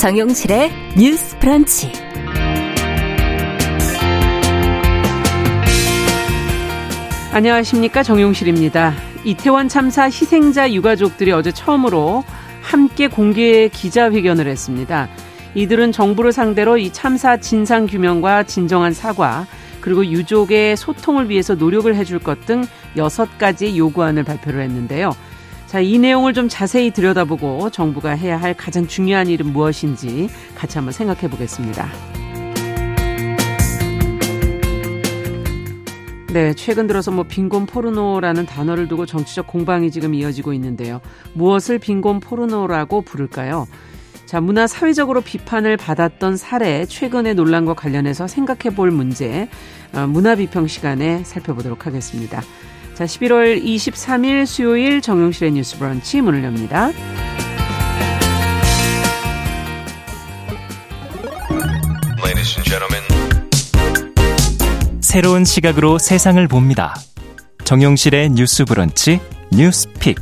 정용실의 뉴스 프런치. 안녕하십니까. 정용실입니다. 이태원 참사 희생자 유가족들이 어제 처음으로 함께 공개 기자회견을 했습니다. 이들은 정부를 상대로 이 참사 진상 규명과 진정한 사과, 그리고 유족의 소통을 위해서 노력을 해줄 것 등 여섯 가지 요구안을 발표를 했는데요. 자, 이 내용을 좀 자세히 들여다보고 정부가 해야 할 가장 중요한 일은 무엇인지 같이 한번 생각해 보겠습니다. 네, 최근 들어서 뭐 빈곤 포르노라는 단어를 두고 정치적 공방이 지금 이어지고 있는데요. 무엇을 빈곤 포르노라고 부를까요? 자, 문화 사회적으로 비판을 받았던 사례, 최근의 논란과 관련해서 생각해 볼 문제, 어, 문화 비평 시간에 살펴보도록 하겠습니다. 자, 11월 23일 수요일 정용실의 뉴스 브런치 문을 엽니다. 새로운 시각으로 세상을 봅니다. 정용실의 뉴스 브런치 뉴스픽.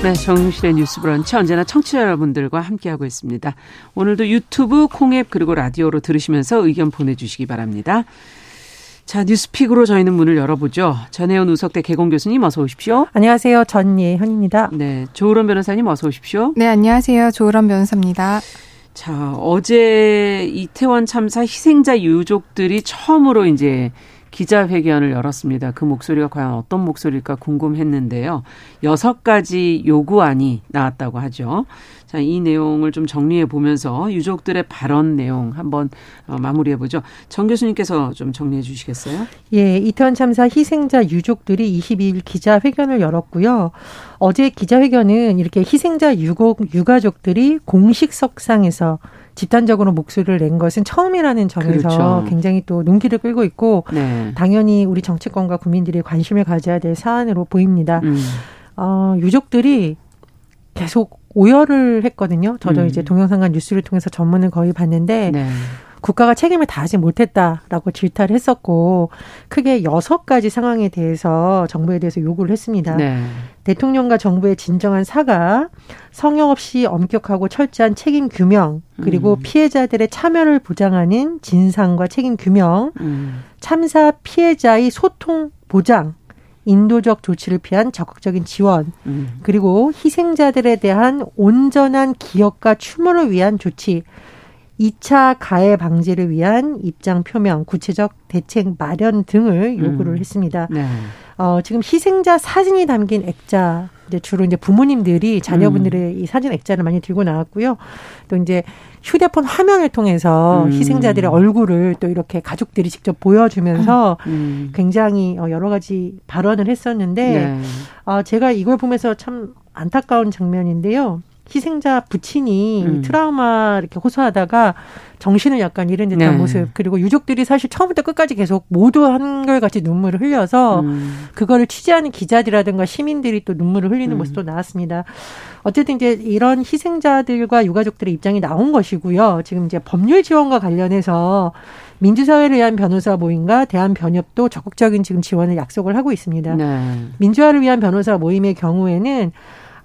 네, 정용실의 뉴스 브런치 언제나 청취자 여러분들과 함께하고 있습니다. 오늘도 유튜브, 콩앱 그리고 라디오로 들으시면서 의견 보내주시기 바랍니다. 자, 뉴스픽으로 저희는 문을 열어보죠. 전혜연 우석대 개공 교수님 어서 오십시오. 안녕하세요. 전예현입니다. 네, 조으론 변호사님 어서 오십시오. 네, 안녕하세요. 조으론 변호사입니다. 자, 어제 이태원 참사 희생자 유족들이 처음으로 이제 기자회견을 열었습니다. 그 목소리가 과연 어떤 목소리일까 궁금했는데요. 여섯 가지 요구안이 나왔다고 하죠. 자, 이 내용을 좀 정리해 보면서 유족들의 발언 내용 한번 어, 마무리해 보죠. 정 교수님께서 좀 정리해 주시겠어요? 예, 이태원 참사 희생자 유족들이 22일 기자회견을 열었고요. 어제 기자회견은 이렇게 희생자 유곡 유가족들이 공식 석상에서 집단적으로 목소리를 낸 것은 처음이라는 점에서 그렇죠. 굉장히 또 눈길을 끌고 있고 네. 당연히 우리 정치권과 국민들이 관심을 가져야 될 사안으로 보입니다. 음. 어, 유족들이 계속 오열을 했거든요. 저도 음. 이제 동영상과 뉴스를 통해서 전문을 거의 봤는데 네. 국가가 책임을 다하지 못했다라고 질타를 했었고 크게 여섯 가지 상황에 대해서 정부에 대해서 요구를 했습니다. 네. 대통령과 정부의 진정한 사과, 성역 없이 엄격하고 철저한 책임 규명, 그리고 음. 피해자들의 참여를 보장하는 진상과 책임 규명, 음. 참사 피해자의 소통 보장, 인도적 조치를 피한 적극적인 지원, 음. 그리고 희생자들에 대한 온전한 기억과 추모를 위한 조치, 2차 가해 방지를 위한 입장 표명, 구체적 대책 마련 등을 요구를 음. 했습니다. 네. 어, 지금 희생자 사진이 담긴 액자 이제 주로 이제 부모님들이 자녀분들의 음. 이 사진 액자를 많이 들고 나왔고요. 또 이제 휴대폰 화면을 통해서 음. 희생자들의 얼굴을 또 이렇게 가족들이 직접 보여주면서 음. 굉장히 어, 여러 가지 발언을 했었는데 네. 어, 제가 이걸 보면서 참 안타까운 장면인데요. 희생자 부친이 음. 트라우마 이렇게 호소하다가 정신을 약간 잃은 듯한 네. 모습 그리고 유족들이 사실 처음부터 끝까지 계속 모두 한결같이 눈물을 흘려서 음. 그거를 취재하는 기자들이라든가 시민들이 또 눈물을 흘리는 음. 모습도 나왔습니다. 어쨌든 이제 이런 희생자들과 유가족들의 입장이 나온 것이고요. 지금 이제 법률 지원과 관련해서 민주사회를 위한 변호사 모임과 대한변협도 적극적인 지금 지원을 약속을 하고 있습니다. 네. 민주화를 위한 변호사 모임의 경우에는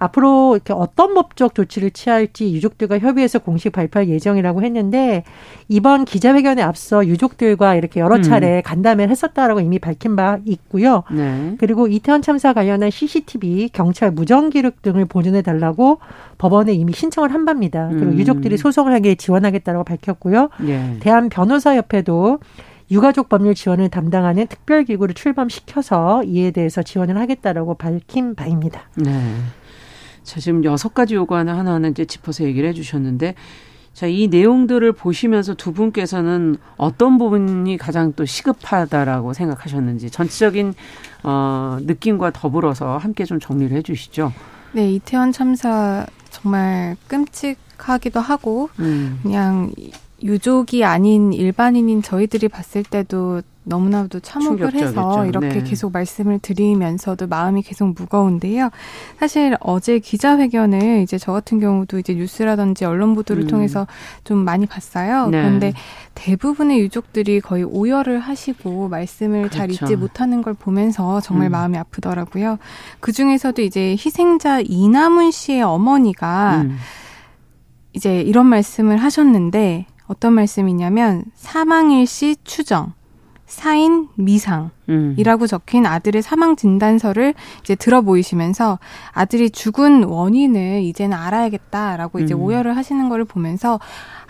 앞으로 이렇게 어떤 법적 조치를 취할지 유족들과 협의해서 공식 발표할 예정이라고 했는데 이번 기자회견에 앞서 유족들과 이렇게 여러 음. 차례 음. 간담회를 했었다라고 이미 밝힌 바 있고요. 네. 그리고 이태원 참사 관련한 CCTV, 경찰 무전 기록 등을 보존해 달라고 법원에 이미 신청을 한 바입니다. 그리고 음. 유족들이 소송을 하기에 지원하겠다고 밝혔고요. 네. 대한 변호사 협회도 유가족 법률 지원을 담당하는 특별기구를 출범시켜서 이에 대해서 지원을 하겠다라고 밝힌 바입니다. 네. 자, 지금 여섯 가지 요구안을 하나하나 이제 짚어서 얘기를 해 주셨는데 자, 이 내용들을 보시면서 두 분께서는 어떤 부분이 가장 또 시급하다라고 생각하셨는지 전체적인 어, 느낌과 더불어서 함께 좀 정리를 해 주시죠. 네, 이태원 참사 정말 끔찍하기도 하고 음. 그냥 유족이 아닌 일반인인 저희들이 봤을 때도 너무나도 참혹을. 해서 이렇게 네. 계속 말씀을 드리면서도 마음이 계속 무거운데요. 사실 어제 기자회견을 이제 저 같은 경우도 이제 뉴스라든지 언론 보도를 음. 통해서 좀 많이 봤어요. 네. 그런데 대부분의 유족들이 거의 오열을 하시고 말씀을 잘 그렇죠. 잊지 못하는 걸 보면서 정말 음. 마음이 아프더라고요. 그 중에서도 이제 희생자 이남훈 씨의 어머니가 음. 이제 이런 말씀을 하셨는데 어떤 말씀이냐면 사망일시 추정, 사인 미상, 음. 이라고 적힌 아들의 사망 진단서를 이제 들어 보이시면서 아들이 죽은 원인을 이제는 알아야겠다라고 이제 음. 오열을 하시는 거를 보면서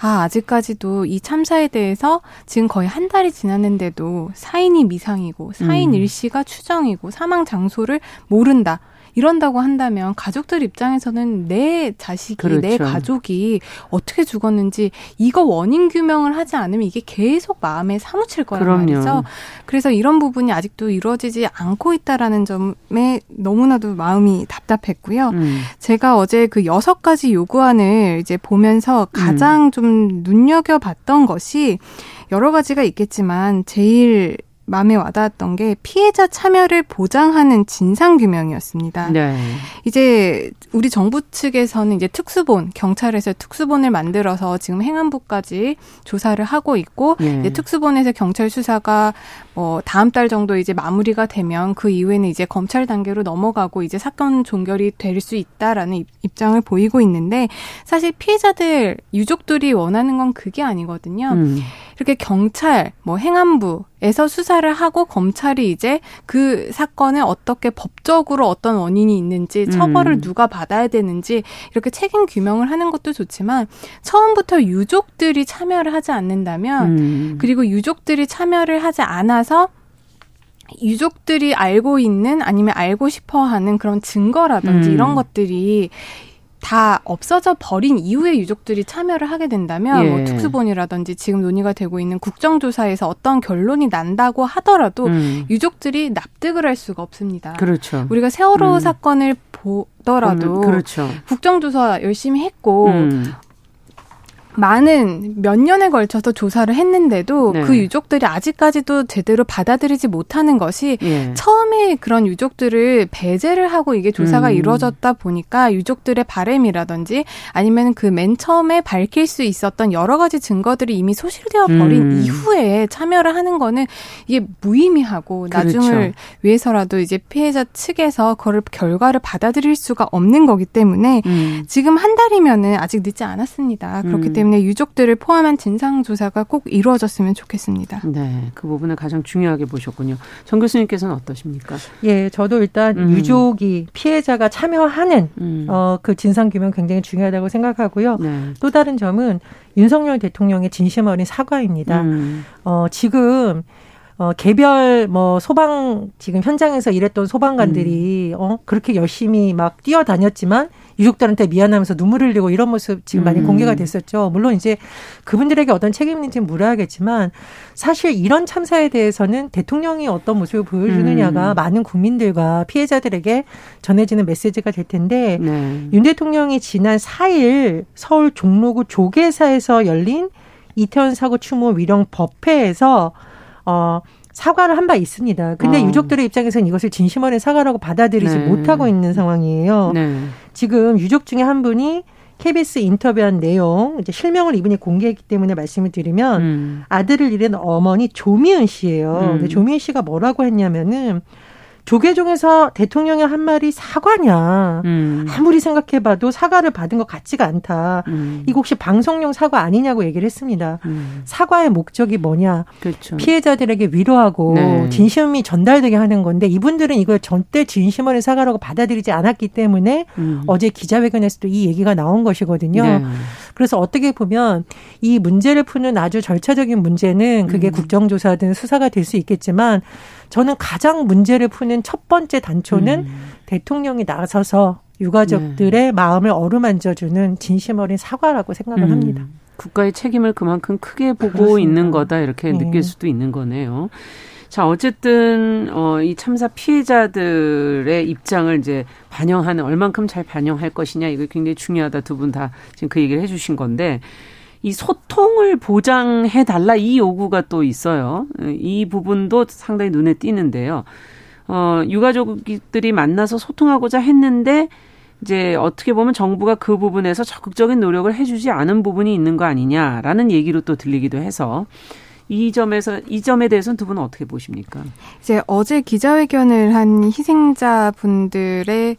아, 아직까지도 이 참사에 대해서 지금 거의 한 달이 지났는데도 사인이 미상이고 사인 음. 일시가 추정이고 사망 장소를 모른다. 이런다고 한다면 가족들 입장에서는 내 자식이 내 그렇죠. 가족이 어떻게 죽었는지 이거 원인 규명을 하지 않으면 이게 계속 마음에 사무칠 거란 그럼요. 말이죠. 그래서 이런 부분이 아직도 이루어지지 않고 있다라는 점에 너무나도 마음이 답답했고요. 음. 제가 어제 그 여섯 가지 요구안을 이제 보면서 가장 좀 눈여겨봤던 것이 여러 가지가 있겠지만 제일 마음에 와닿았던 게 피해자 참여를 보장하는 진상 규명이었습니다. 네. 이제 우리 정부 측에서는 이제 특수본 경찰에서 특수본을 만들어서 지금 행안부까지 조사를 하고 있고 예. 이제 특수본에서 경찰 수사가 뭐 다음 달 정도 이제 마무리가 되면 그 이후에는 이제 검찰 단계로 넘어가고 이제 사건 종결이 될 수 있다라는 입- 입장을 보이고 있는데 사실 피해자들 유족들이 원하는 건 그게 아니거든요. 음. 이렇게 경찰, 뭐 행안부에서 수사를 하고 검찰이 이제 그 사건에 어떻게 법적으로 어떤 원인이 있는지 처벌을 음. 누가 받아야 되는지 이렇게 책임 규명을 하는 것도 좋지만 처음부터 유족들이 참여를 하지 않는다면 음. 그리고 유족들이 참여를 하지 않아서 유족들이 알고 있는 아니면 알고 싶어 하는 그런 증거라든지 음. 이런 것들이 다 없어져 버린 이후에 유족들이 참여를 하게 된다면 예. 뭐 특수본이라든지 지금 논의가 되고 있는 국정조사에서 어떤 결론이 난다고 하더라도 음. 유족들이 납득을 할 수가 없습니다. 그렇죠. 우리가 세월호 음. 사건을 보더라도 그렇죠. 국정조사 열심히 했고 음. 많은 몇 년에 걸쳐서 조사를 했는데도 네. 그 유족들이 아직까지도 제대로 받아들이지 못하는 것이 예. 처음에 그런 유족들을 배제를 하고 이게 조사가 음. 이루어졌다 보니까 유족들의 바램이라든지 아니면 그 맨 처음에 밝힐 수 있었던 여러 가지 증거들이 이미 소실되어 버린 음. 이후에 참여를 하는 거는 이게 무의미하고 그렇죠. 나중을 위해서라도 이제 피해자 측에서 그걸 결과를 받아들일 수가 없는 거기 때문에 음. 지금 한 달이면은 아직 늦지 않았습니다. 그렇기 음. 때문에 유족들을 포함한 진상 조사가 꼭 이루어졌으면 좋겠습니다. 네, 그 부분을 가장 중요하게 보셨군요. 정 교수님께서는 어떠십니까? 예, 저도 일단 음. 유족이 피해자가 참여하는 음. 어, 그 진상 규명 굉장히 중요하다고 생각하고요. 네. 또 다른 점은 윤석열 대통령의 진심 어린 사과입니다. 음. 어, 지금 어, 개별 뭐 소방 지금 현장에서 일했던 소방관들이 어, 그렇게 열심히 막 뛰어다녔지만 유족들한테 미안하면서 눈물 흘리고 이런 모습 지금 많이 음. 공개가 됐었죠. 물론 이제 그분들에게 어떤 책임인지는 물어야겠지만 사실 이런 참사에 대해서는 대통령이 어떤 모습을 보여주느냐가 음. 많은 국민들과 피해자들에게 전해지는 메시지가 될 텐데 네. 윤 대통령이 지난 4일 서울 종로구 조계사에서 열린 이태원 사고 추모 위령 법회에서 어 사과를 한 바 있습니다. 근데 어. 유족들의 입장에서는 이것을 진심 어린 사과라고 받아들이지 네. 못하고 있는 상황이에요. 네. 지금 유족 중에 한 분이 KBS 인터뷰한 내용 이제 실명을 이분이 공개했기 때문에 말씀을 드리면 음. 아들을 잃은 어머니 조미은 씨예요. 음. 근데 조미은 씨가 뭐라고 했냐면은 조계종에서 대통령의 한 말이 사과냐. 음. 아무리 생각해봐도 사과를 받은 것 같지가 않다. 음. 이거 혹시 방송용 사과 아니냐고 얘기를 했습니다. 음. 사과의 목적이 뭐냐? 그렇죠. 피해자들에게 위로하고 네. 진심이 전달되게 하는 건데 이분들은 이걸 절대 진심 어린 사과라고 받아들이지 않았기 때문에 음. 어제 기자회견에서도 이 얘기가 나온 것이거든요. 네. 그래서 어떻게 보면 이 문제를 푸는 아주 절차적인 문제는 그게 음. 국정조사든 수사가 될 수 있겠지만 저는 가장 문제를 푸는 첫 번째 단초는 음. 대통령이 나서서 유가족들의 마음을 어루만져주는 진심 어린 사과라고 생각을 음. 합니다. 국가의 책임을 그만큼 크게 보고 그렇습니다. 있는 거다 이렇게 네. 느낄 수도 있는 거네요. 자, 어쨌든 어, 이 참사 피해자들의 입장을 이제 반영하는 얼만큼 잘 반영할 것이냐 이거 굉장히 중요하다 두 분 다 지금 그 얘기를 해주신 건데 이 소통을 보장해 달라 이 요구가 또 있어요. 이 부분도 상당히 눈에 띄는데요. 어, 유가족들이 만나서 소통하고자 했는데 이제 어떻게 보면 정부가 그 부분에서 적극적인 노력을 해주지 않은 부분이 있는 거 아니냐라는 얘기로 또 들리기도 해서 이 점에서 이 점에 대해서는 두 분은 어떻게 보십니까? 이제 어제 기자회견을 한 희생자 분들의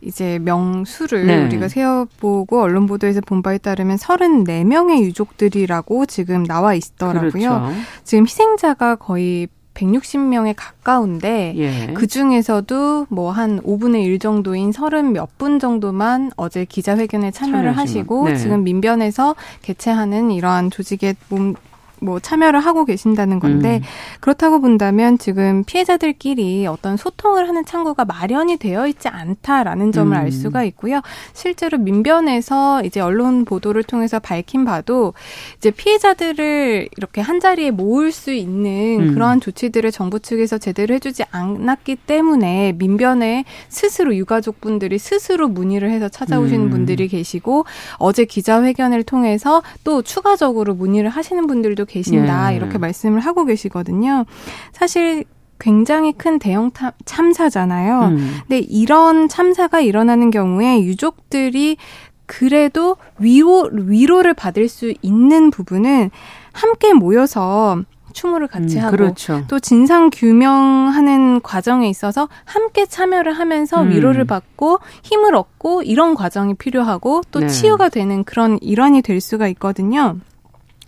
이제 명수를 네. 우리가 세어보고 언론 보도에서 본 바에 따르면 34명의 유족들이라고 지금 나와 있더라고요. 그렇죠. 지금 희생자가 거의 160명에 가까운데 예. 그 중에서도 뭐 한 5분의 1 정도인 30 몇 분 정도만 어제 기자회견에 참여를 하시고 네. 지금 민변에서 개최하는 이러한 조직에 몸 뭐 참여를 하고 계신다는 건데 음. 그렇다고 본다면 지금 피해자들끼리 어떤 소통을 하는 창구가 마련이 되어 있지 않다라는 점을 음. 알 수가 있고요. 실제로 민변에서 이제 언론 보도를 통해서 밝힌 바도 이제 피해자들을 이렇게 한 자리에 모을 수 있는 음. 그러한 조치들을 정부 측에서 제대로 해주지 않았기 때문에 민변에 스스로 유가족분들이 스스로 문의를 해서 찾아오시는 음. 분들이 계시고 어제 기자회견을 통해서 또 추가적으로 문의를 하시는 분들도 계신다. 예. 이렇게 말씀을 하고 계시거든요. 사실 굉장히 큰 대형 참사잖아요. 음. 근데 이런 참사가 일어나는 경우에 유족들이 그래도 위로, 위로를 받을 수 있는 부분은 함께 모여서 추모를 같이 음, 하고 그렇죠. 또 진상 규명하는 과정에 있어서 함께 참여를 하면서 음. 위로를 받고 힘을 얻고 이런 과정이 필요하고 또 네. 치유가 되는 그런 일환이 될 수가 있거든요.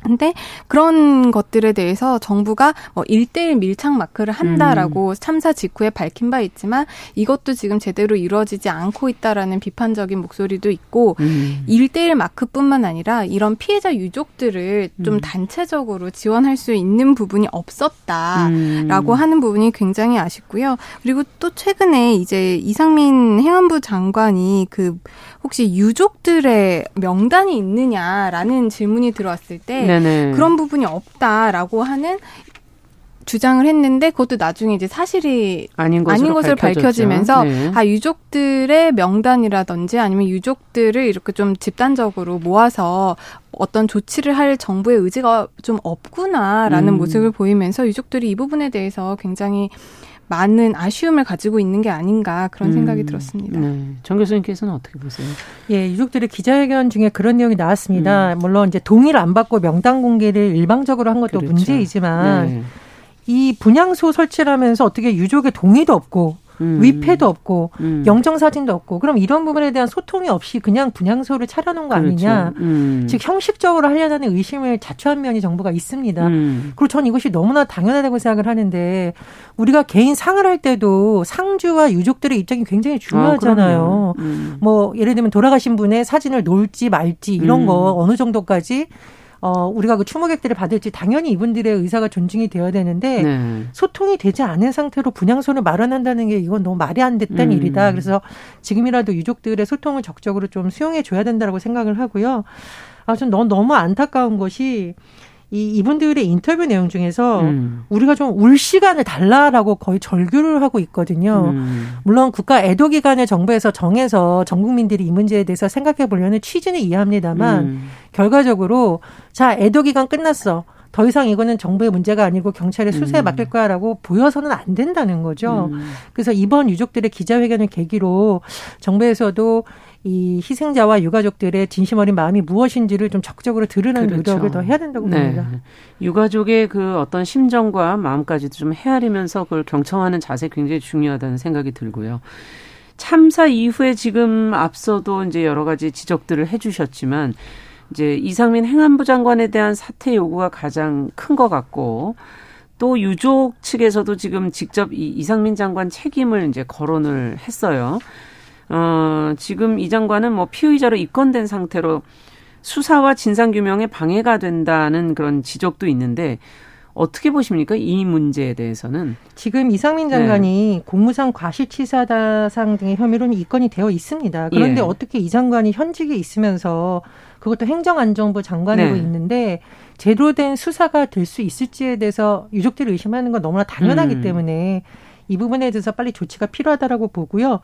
근데 그런 것들에 대해서 정부가 뭐 1대1 밀착 마크를 한다라고 음. 참사 직후에 밝힌 바 있지만 이것도 지금 제대로 이루어지지 않고 있다라는 비판적인 목소리도 있고 음. 1대1 마크뿐만 아니라 이런 피해자 유족들을 좀 음. 단체적으로 지원할 수 있는 부분이 없었다라고 음. 하는 부분이 굉장히 아쉽고요. 그리고 또 최근에 이제 이상민 행안부 장관이 그 혹시 유족들의 명단이 있느냐라는 질문이 들어왔을 때 네네. 그런 부분이 없다라고 하는 주장을 했는데 그것도 나중에 이제 사실이 아닌, 아닌 것을 밝혀지면서 네. 아 유족들의 명단이라든지 아니면 유족들을 이렇게 좀 집단적으로 모아서 어떤 조치를 할 정부의 의지가 좀 없구나라는 음. 모습을 보이면서 유족들이 이 부분에 대해서 굉장히 많은 아쉬움을 가지고 있는 게 아닌가 그런 생각이 음, 들었습니다. 네. 정 교수님께서는 어떻게 보세요? 예, 유족들의 기자회견 중에 그런 내용이 나왔습니다. 음. 물론 이제 동의를 안 받고 명단 공개를 일방적으로 한 것도 그렇죠. 문제이지만 네. 이 분향소 설치를 하면서 어떻게 유족의 동의도 없고 음. 위패도 없고 음. 영정 사진도 없고 그럼 이런 부분에 대한 소통이 없이 그냥 분향소를 차려놓은 거 그렇죠. 아니냐 음. 즉 형식적으로 하려는 의심을 자초한 면이 정부가 있습니다 음. 그리고 전 이것이 너무나 당연하다고 생각을 하는데 우리가 개인 상을 할 때도 상주와 유족들의 입장이 굉장히 중요하잖아요 아, 뭐 예를 들면 돌아가신 분의 사진을 놓을지 말지 이런 음. 거 어느 정도까지 어, 우리가 그 추모객들을 받을지 당연히 이분들의 의사가 존중이 되어야 되는데 네. 소통이 되지 않은 상태로 분향소를 마련한다는 게 이건 너무 말이 안 됐던 음. 일이다. 그래서 지금이라도 유족들의 소통을 적극적으로 좀 수용해 줘야 된다라고 생각을 하고요. 아, 전 너무 안타까운 것이 이 이분들의 인터뷰 내용 중에서 음. 우리가 좀 울 시간을 달라라고 거의 절규를 하고 있거든요. 음. 물론 국가 애도 기간을 정부에서 정해서 전 국민들이 이 문제에 대해서 생각해 보려는 취지는 이해합니다만 음. 결과적으로 자 애도 기간 끝났어. 더 이상 이거는 정부의 문제가 아니고 경찰의 수사에 음. 맡길 거야라고 보여서는 안 된다는 거죠. 음. 그래서 이번 유족들의 기자회견을 계기로 정부에서도 이 희생자와 유가족들의 진심 어린 마음이 무엇인지를 좀 적극적으로 드러내는 그렇죠. 노력을 더 해야 된다고 네. 봅니다. 유가족의 그 어떤 심정과 마음까지도 좀 헤아리면서 그걸 경청하는 자세 굉장히 중요하다는 생각이 들고요. 참사 이후에 지금 앞서도 이제 여러 가지 지적들을 해주셨지만 이제 이상민 행안부 장관에 대한 사퇴 요구가 가장 큰 것 같고 또 유족 측에서도 지금 직접 이 이상민 장관 책임을 이제 거론을 했어요. 어, 지금 이 장관은 뭐 피의자로 입건된 상태로 수사와 진상 규명에 방해가 된다는 그런 지적도 있는데 어떻게 보십니까? 이 문제에 대해서는. 지금 이상민 장관이 네. 공무상 과실치사상 등의 혐의로는 입건이 되어 있습니다. 그런데 예. 어떻게 이 장관이 현직에 있으면서 그것도 행정안전부 장관으로 네. 있는데 제대로 된 수사가 될 수 있을지에 대해서 유족들이 의심하는 건 너무나 당연하기 음. 때문에 이 부분에 대해서 빨리 조치가 필요하다라고 보고요.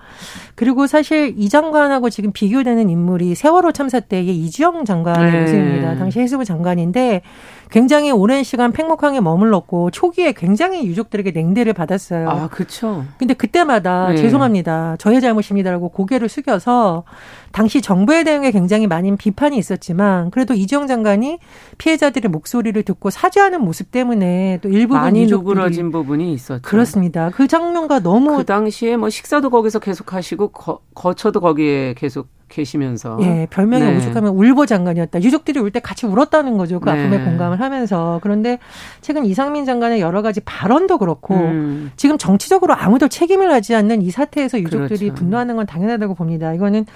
그리고 사실 이 장관하고 지금 비교되는 인물이 세월호 참사 때의 이주영 장관의 네. 모습입니다. 당시 해수부 장관인데 굉장히 오랜 시간 팽목항에 머물렀고 초기에 굉장히 유족들에게 냉대를 받았어요. 아, 그렇죠. 근데 그때마다 네. 죄송합니다. 저의 잘못입니다라고 고개를 숙여서 당시 정부의 대응에 굉장히 많은 비판이 있었지만 그래도 이주영 장관이 피해자들의 목소리를 듣고 사죄하는 모습 때문에 또 일부분 많이 누그러진 부분이 있었죠. 그렇습니다. 그 장면과 너무 그 당시에 뭐 식사도 거기서 계속 하시고 거, 거처도 거기에 계속 계시면서 예, 별명이 네. 오죽하면 울보 장관이었다. 유족들이 울 때 같이 울었다는 거죠. 그 네. 아픔에 공감을 하면서. 그런데 최근 이상민 장관의 여러 가지 발언도 그렇고 음. 지금 정치적으로 아무도 책임을 하지 않는 이 사태에서 유족들이 그렇죠. 분노하는 건 당연하다고 봅니다. 이거는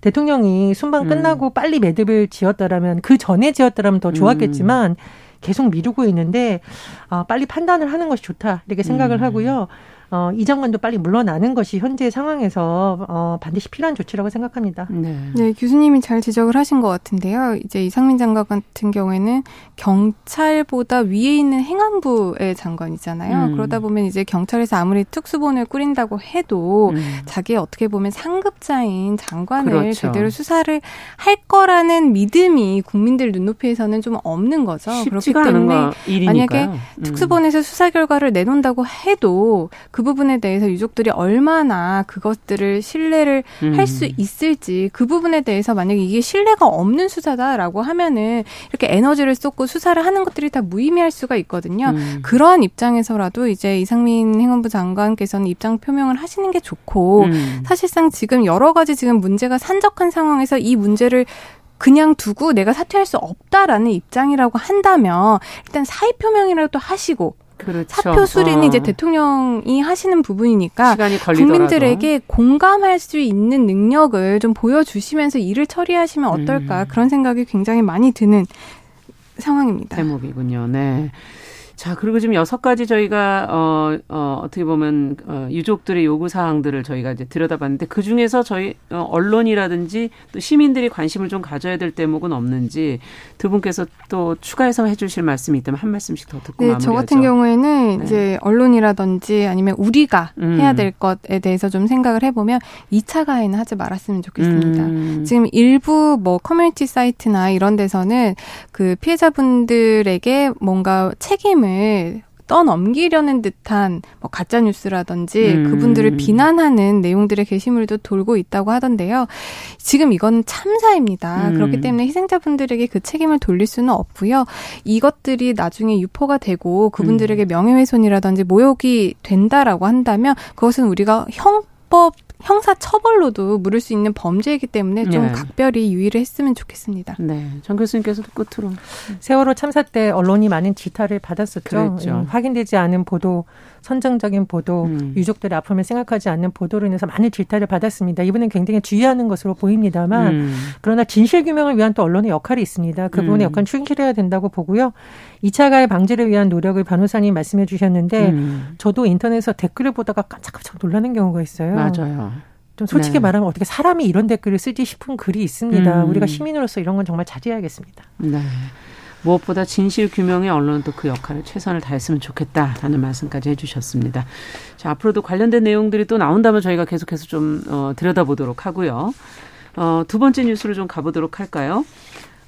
대통령이 순방 음. 끝나고 빨리 매듭을 지었더라면 그 전에 지었더라면 더 좋았겠지만 계속 미루고 있는데 아, 빨리 판단을 하는 것이 좋다 이렇게 생각을 음. 하고요. 어, 이 장관도 빨리 물러나는 것이 현재 상황에서 어, 반드시 필요한 조치라고 생각합니다. 네. 네, 교수님이 잘 지적을 하신 것 같은데요. 이제 이상민 장관 같은 경우에는 경찰보다 위에 있는 행안부의 장관이잖아요. 음. 그러다 보면 이제 경찰에서 아무리 특수본을 꾸린다고 해도 음. 자기의 어떻게 보면 상급자인 장관을 그렇죠. 제대로 수사를 할 거라는 믿음이 국민들 눈높이에서는 좀 없는 거죠. 그렇기 쉽지가 않은 때문에 거 일이니까요. 만약에 음. 특수본에서 수사 결과를 내놓는다고 해도 그 부분에 대해서 유족들이 얼마나 그것들을 신뢰를 음. 할수 있을지 그 부분에 대해서 만약에 이게 신뢰가 없는 수사다라고 하면은 이렇게 에너지를 쏟고 수사를 하는 것들이 다 무의미할 수가 있거든요. 음. 그러한 입장에서라도 이제 이상민 행안부 장관께서는 입장 표명을 하시는 게 좋고 음. 사실상 지금 여러 가지 지금 문제가 산적한 상황에서 이 문제를 그냥 두고 내가 사퇴할 수 없다라는 입장이라고 한다면 일단 사의 표명이라도 하시고 그렇죠. 사표 수리는 어. 이제 대통령이 하시는 부분이니까 국민들에게 공감할 수 있는 능력을 좀 보여주시면서 일을 처리하시면 어떨까 음. 그런 생각이 굉장히 많이 드는 상황입니다. 대목이군요. 네. 자, 그리고 지금 여섯 가지 저희가, 어, 어, 어떻게 보면, 어, 유족들의 요구 사항들을 저희가 이제 들여다봤는데, 그 중에서 저희, 어, 언론이라든지 또 시민들이 관심을 좀 가져야 될 대목은 없는지 두 분께서 또 추가해서 해주실 말씀이 있다면 한 말씀씩 더 듣고 네, 마무리하죠. 저 같은 경우에는 네. 이제 언론이라든지 아니면 우리가 음. 해야 될 것에 대해서 좀 생각을 해보면 2차 가해는 하지 말았으면 좋겠습니다. 음. 지금 일부 뭐 커뮤니티 사이트나 이런 데서는 그 피해자분들에게 뭔가 책임 을 떠넘기려는 듯한 뭐 가짜 뉴스라든지 음. 그분들을 비난하는 내용들의 게시물도 돌고 있다고 하던데요. 지금 이건 참사입니다. 음. 그렇기 때문에 희생자분들에게 그 책임을 돌릴 수는 없고요. 이것들이 나중에 유포가 되고 음. 그분들에게 명예훼손이라든지 모욕이 된다라고 한다면 그것은 우리가 형 법 형사 처벌로도 물을 수 있는 범죄이기 때문에 좀 네. 각별히 유의를 했으면 좋겠습니다. 네. 정 교수님께서도 끝으로. 세월호 참사 때 언론이 많은 지탄을 받았었죠. 음, 확인되지 않은 보도, 선정적인 보도, 음. 유족들의 아픔을 생각하지 않는 보도로 인해서 많은 질타를 받았습니다. 이분은 굉장히 주의하는 것으로 보입니다만 음. 그러나 진실 규명을 위한 또 언론의 역할이 있습니다. 그 부분에 음. 역할 충실해야 된다고 보고요. 2차 가해 방지를 위한 노력을 변호사님 말씀해 주셨는데 음. 저도 인터넷에서 댓글을 보다가 깜짝깜짝 놀라는 경우가 있어요. 맞아요. 좀 솔직히 네. 말하면 어떻게 사람이 이런 댓글을 쓰지 싶은 글이 있습니다. 음. 우리가 시민으로서 이런 건 정말 자제해야겠습니다. 네. 무엇보다 진실 규명에 언론은 또그 역할을 최선을 다했으면 좋겠다라는 말씀까지 해주셨습니다. 자, 앞으로도 관련된 내용들이 또 나온다면 저희가 계속해서 좀 어, 들여다보도록 하고요. 어, 두 번째 뉴스로 좀 가보도록 할까요?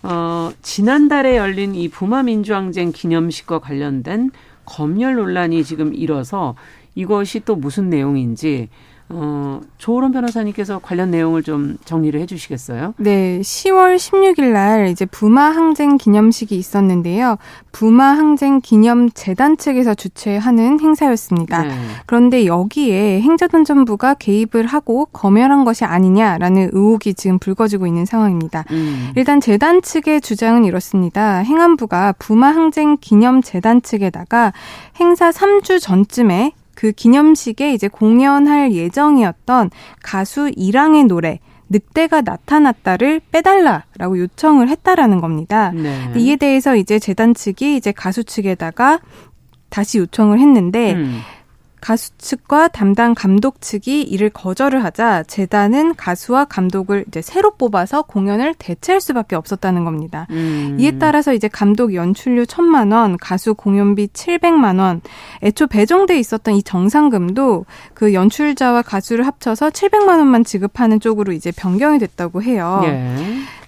어, 지난달에 열린 이 부마 민주항쟁 기념식과 관련된 검열 논란이 지금 일어서 이것이 또 무슨 내용인지 어, 조호론 변호사님께서 관련 내용을 좀 정리를 해 주시겠어요? 네, 10월 16일 날 이제 부마 항쟁 기념식이 있었는데요. 부마 항쟁 기념 재단 측에서 주최하는 행사였습니다. 네. 그런데 여기에 행정안전부가 개입을 하고 검열한 것이 아니냐라는 의혹이 지금 불거지고 있는 상황입니다. 음. 일단 재단 측의 주장은 이렇습니다. 행안부가 부마 항쟁 기념 재단 측에다가 행사 3주 전쯤에 그 기념식에 이제 공연할 예정이었던 가수 이랑의 노래 늑대가 나타났다를 빼달라라고 요청을 했다라는 겁니다. 네. 이에 대해서 이제 재단 측이 이제 가수 측에다가 다시 요청을 했는데 음. 가수 측과 담당 감독 측이 이를 거절을 하자 재단은 가수와 감독을 이제 새로 뽑아서 공연을 대체할 수밖에 없었다는 겁니다. 음. 이에 따라서 이제 감독 연출료 천만 원, 가수 공연비 700만 원, 애초 배정돼 있었던 이 정상금도 그 연출자와 가수를 합쳐서 700만 원만 지급하는 쪽으로 이제 변경이 됐다고 해요. 예.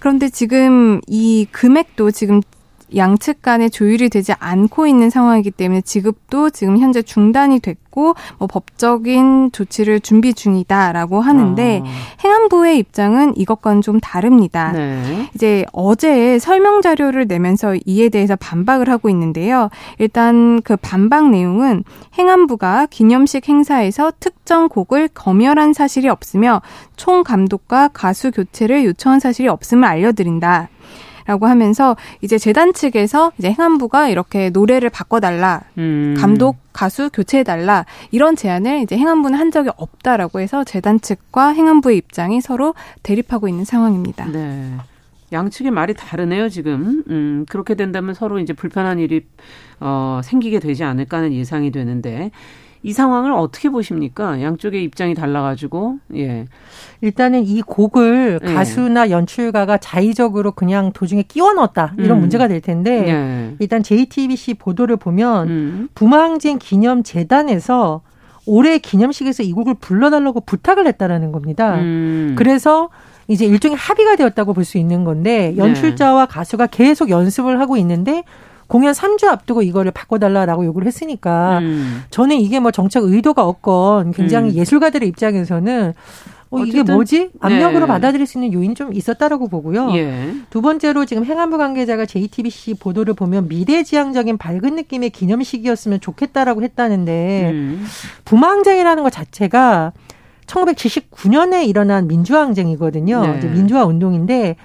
그런데 지금 이 금액도 지금 양측 간에 조율이 되지 않고 있는 상황이기 때문에 지급도 지금 현재 중단이 됐고 뭐 법적인 조치를 준비 중이다라고 하는데 아. 행안부의 입장은 이것과는 좀 다릅니다. 네. 이제 어제 설명 자료를 내면서 이에 대해서 반박을 하고 있는데요. 일단 그 반박 내용은 행안부가 기념식 행사에서 특정 곡을 검열한 사실이 없으며 총 감독과 가수 교체를 요청한 사실이 없음을 알려드린다. 라고 하면서 이제 재단 측에서 이제 행안부가 이렇게 노래를 바꿔달라. 음. 감독, 가수 교체해달라. 이런 제안을 이제 행안부는 한 적이 없다라고 해서 재단 측과 행안부의 입장이 서로 대립하고 있는 상황입니다. 네. 양측의 말이 다르네요, 지금. 음, 그렇게 된다면 서로 이제 불편한 일이, 어, 생기게 되지 않을까 하는 예상이 되는데, 이 상황을 어떻게 보십니까? 양쪽의 입장이 달라가지고 예. 일단은 이 곡을 예. 가수나 연출가가 자의적으로 그냥 도중에 끼워 넣었다 이런 음. 문제가 될 텐데 예. 일단 JTBC 보도를 보면 음. 부마항쟁 기념 재단에서 올해 기념식에서 이 곡을 불러달라고 부탁을 했다라는 겁니다. 음. 그래서 이제 일종의 합의가 되었다고 볼 수 있는 건데 연출자와 가수가 계속 연습을 하고 있는데 공연 3주 앞두고 이거를 바꿔달라라고 요구를 했으니까 음. 저는 이게 뭐 정책 의도가 없건 굉장히 음. 예술가들의 입장에서는 어, 이게 뭐지? 압력으로 네. 받아들일 수 있는 요인이 좀 있었다라고 보고요. 예. 두 번째로 지금 행안부 관계자가 JTBC 보도를 보면 미래지향적인 밝은 느낌의 기념식이었으면 좋겠다라고 했다는데 음. 부마항쟁이라는 것 자체가 1979년에 일어난 민주항쟁이거든요. 네. 민주화 운동인데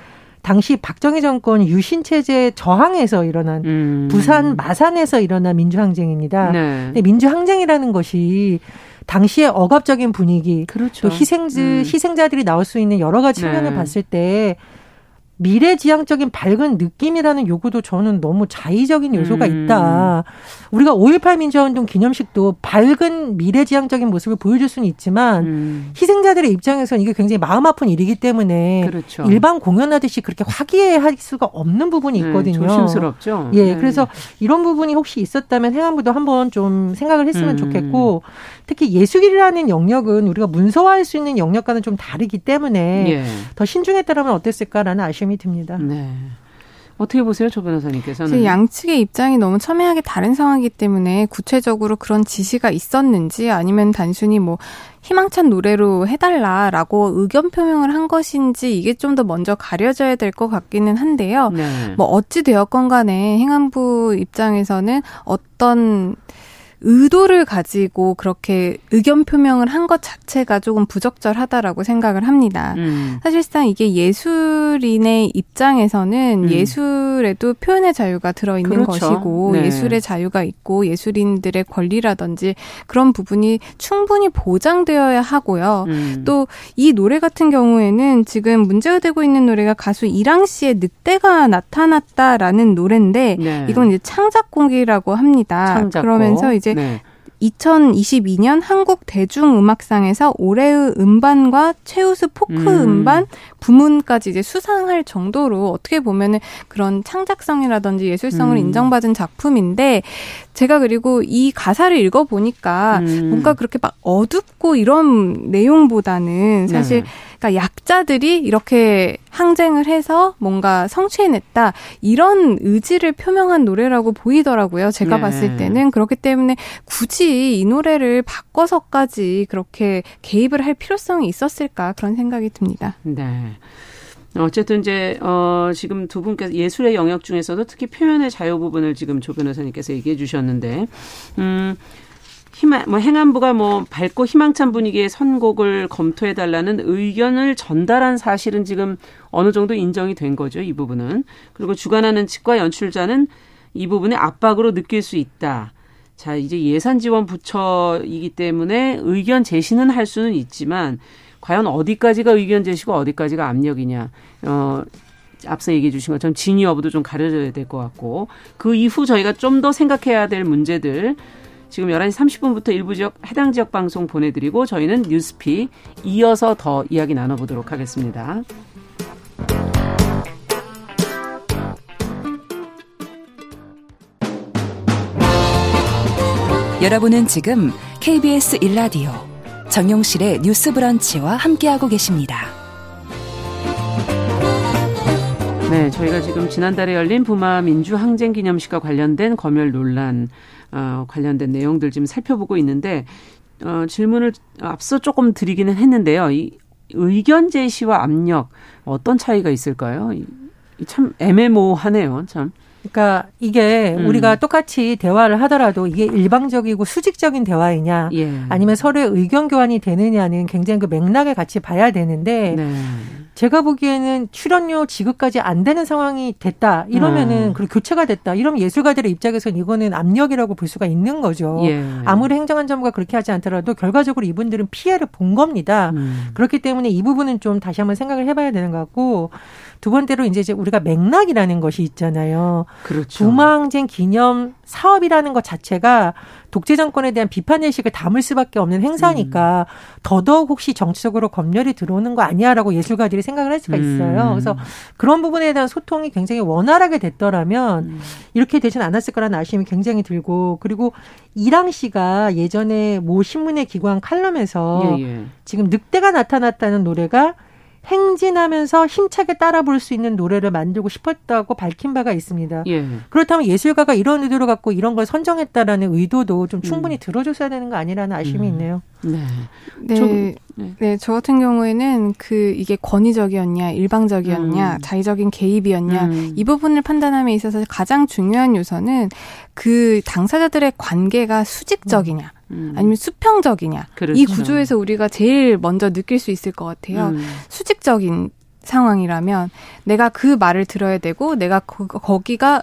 당시 박정희 정권 유신 체제 저항에서 일어난 음. 부산 마산에서 일어난 민주항쟁입니다. 네. 근데 민주항쟁이라는 것이 당시의 억압적인 분위기, 그렇죠. 또 희생자 음. 희생자들이 나올 수 있는 여러 가지 측면을 네. 봤을 때 미래지향적인 밝은 느낌이라는 요구도 저는 너무 자의적인 요소가 음. 있다. 우리가 5.18 민주화운동 기념식도 밝은 미래지향적인 모습을 보여줄 수는 있지만 음. 희생자들의 입장에서는 이게 굉장히 마음 아픈 일이기 때문에 그렇죠. 일반 공연하듯이 그렇게 화기애애할 수가 없는 부분이 네, 있거든요. 네, 조심스럽죠. 예, 네. 그래서 이런 부분이 혹시 있었다면 행안부도 한번 좀 생각을 했으면 음. 좋겠고 특히 예술이라는 영역은 우리가 문서화할 수 있는 영역과는 좀 다르기 때문에 예. 더 신중했다라면 어땠을까라는 아쉬움이 듭니다. 네. 어떻게 보세요, 조 변호사님께서는? 양측의 입장이 너무 첨예하게 다른 상황이기 때문에 구체적으로 그런 지시가 있었는지 아니면 단순히 뭐 희망찬 노래로 해달라라고 의견 표명을 한 것인지 이게 좀 더 먼저 가려져야 될 것 같기는 한데요. 네. 뭐 어찌 되었건 간에 행안부 입장에서는 어떤 의도를 가지고 그렇게 의견 표명을 한 것 자체가 조금 부적절하다라고 생각을 합니다. 음. 사실상 이게 예술인의 입장에서는 음. 예술에도 표현의 자유가 들어있는 그렇죠. 것이고 네. 예술의 자유가 있고 예술인들의 권리라든지 그런 부분이 충분히 보장되어야 하고요. 음. 또이 노래 같은 경우에는 지금 문제가 되고 있는 노래가 가수 이랑 씨의 늑대가 나타났다라는 노래인데 네. 이건 이제 창작곡이라고 합니다. 창작곡. 그러면서 이제 네. 2022년 한국 대중음악상에서 올해의 음반과 최우수 포크 음. 반 부문까지 이제 수상할 정도로 어떻게 보면은 그런 창작성이라든지 예술성을 음. 인정받은 작품인데 제가 그리고 이 가사를 읽어 보니까 음. 뭔가 그렇게 막 어둡고 이런 내용보다는 사실 네. 그러니까 약자들이 이렇게 항쟁을 해서 뭔가 성취해냈다 이런 의지를 표명한 노래라고 보이더라고요. 제가 네. 봤을 때는 그렇기 때문에 굳이 이 노래를 바꿔서까지 그렇게 개입을 할 필요성이 있었을까 그런 생각이 듭니다. 네. 어쨌든 이제 어 지금 두 분께서 예술의 영역 중에서도 특히 표현의 자유 부분을 지금 조 변호사님께서 얘기해 주셨는데 음 희망, 뭐 행안부가 뭐 밝고 희망찬 분위기의 선곡을 검토해 달라는 의견을 전달한 사실은 지금 어느 정도 인정이 된 거죠. 이 부분은. 그리고 주관하는 측과 연출자는 이 부분에 압박으로 느낄 수 있다. 자, 이제 예산 지원 부처이기 때문에 의견 제시는 할 수는 있지만 과연 어디까지가 의견 제시고 어디까지가 압력이냐. 어, 앞서 얘기해 주신 것처럼 진위 여부도 좀 가려져야 될 것 같고 그 이후 저희가 좀 더 생각해야 될 문제들 지금 11시 30분부터 일부 지역 해당 지역 방송 보내드리고 저희는 뉴스피 이어서 더 이야기 나눠보도록 하겠습니다. 여러분은 지금 KBS 일라디오 정용실의 뉴스 브런치와 함께하고 계십니다. 네, 저희가 지금 지난달에 열린 부마 민주항쟁 기념식과 관련된 검열 논란 어, 관련된 내용들 지금 살펴보고 있는데 어, 질문을 앞서 조금 드리기는 했는데요. 이 의견 제시와 압력 어떤 차이가 있을까요? 참 애매모호하네요. 참. 그러니까 이게 음. 우리가 똑같이 대화를 하더라도 이게 일방적이고 수직적인 대화이냐 예. 아니면 서로의 의견 교환이 되느냐는 굉장히 그 맥락을 같이 봐야 되는데 네. 제가 보기에는 출연료 지급까지 안 되는 상황이 됐다 이러면은 음. 그리고 교체가 됐다 이러면 예술가들의 입장에서는 이거는 압력이라고 볼 수가 있는 거죠. 예. 아무리 행정안전부가 그렇게 하지 않더라도 결과적으로 이분들은 피해를 본 겁니다. 음. 그렇기 때문에 이 부분은 좀 다시 한번 생각을 해봐야 되는 것 같고 두 번째로 이제 우리가 맥락이라는 것이 있잖아요. 그렇죠. 부마항쟁 기념 사업이라는 것 자체가 독재 정권에 대한 비판 의식을 담을 수밖에 없는 행사니까 음. 더더욱 혹시 정치적으로 검열이 들어오는 거 아니야라고 예술가들이 생각을 할 수가 있어요. 음. 그래서 그런 부분에 대한 소통이 굉장히 원활하게 됐더라면 음. 이렇게 되진 않았을 거라는 아쉬움이 굉장히 들고 그리고 이랑 씨가 예전에 모 신문에 기고한 칼럼에서 예, 예. 지금 늑대가 나타났다는 노래가 행진하면서 힘차게 따라 부를 수 있는 노래를 만들고 싶었다고 밝힌 바가 있습니다. 예. 그렇다면 예술가가 이런 의도를 갖고 이런 걸 선정했다라는 의도도 좀 충분히 음. 들어줬어야 되는 거 아니라는 아쉬움이 음. 있네요. 네. 네. 저, 네. 네. 저 같은 경우에는 그 이게 권위적이었냐, 일방적이었냐, 음. 자의적인 개입이었냐, 음. 이 부분을 판단함에 있어서 가장 중요한 요소는 그 당사자들의 관계가 수직적이냐, 음. 아니면 수평적이냐 그렇죠. 이 구조에서 우리가 제일 먼저 느낄 수 있을 것 같아요. 음. 수직적인 상황이라면 내가 그 말을 들어야 되고 내가 거, 거기가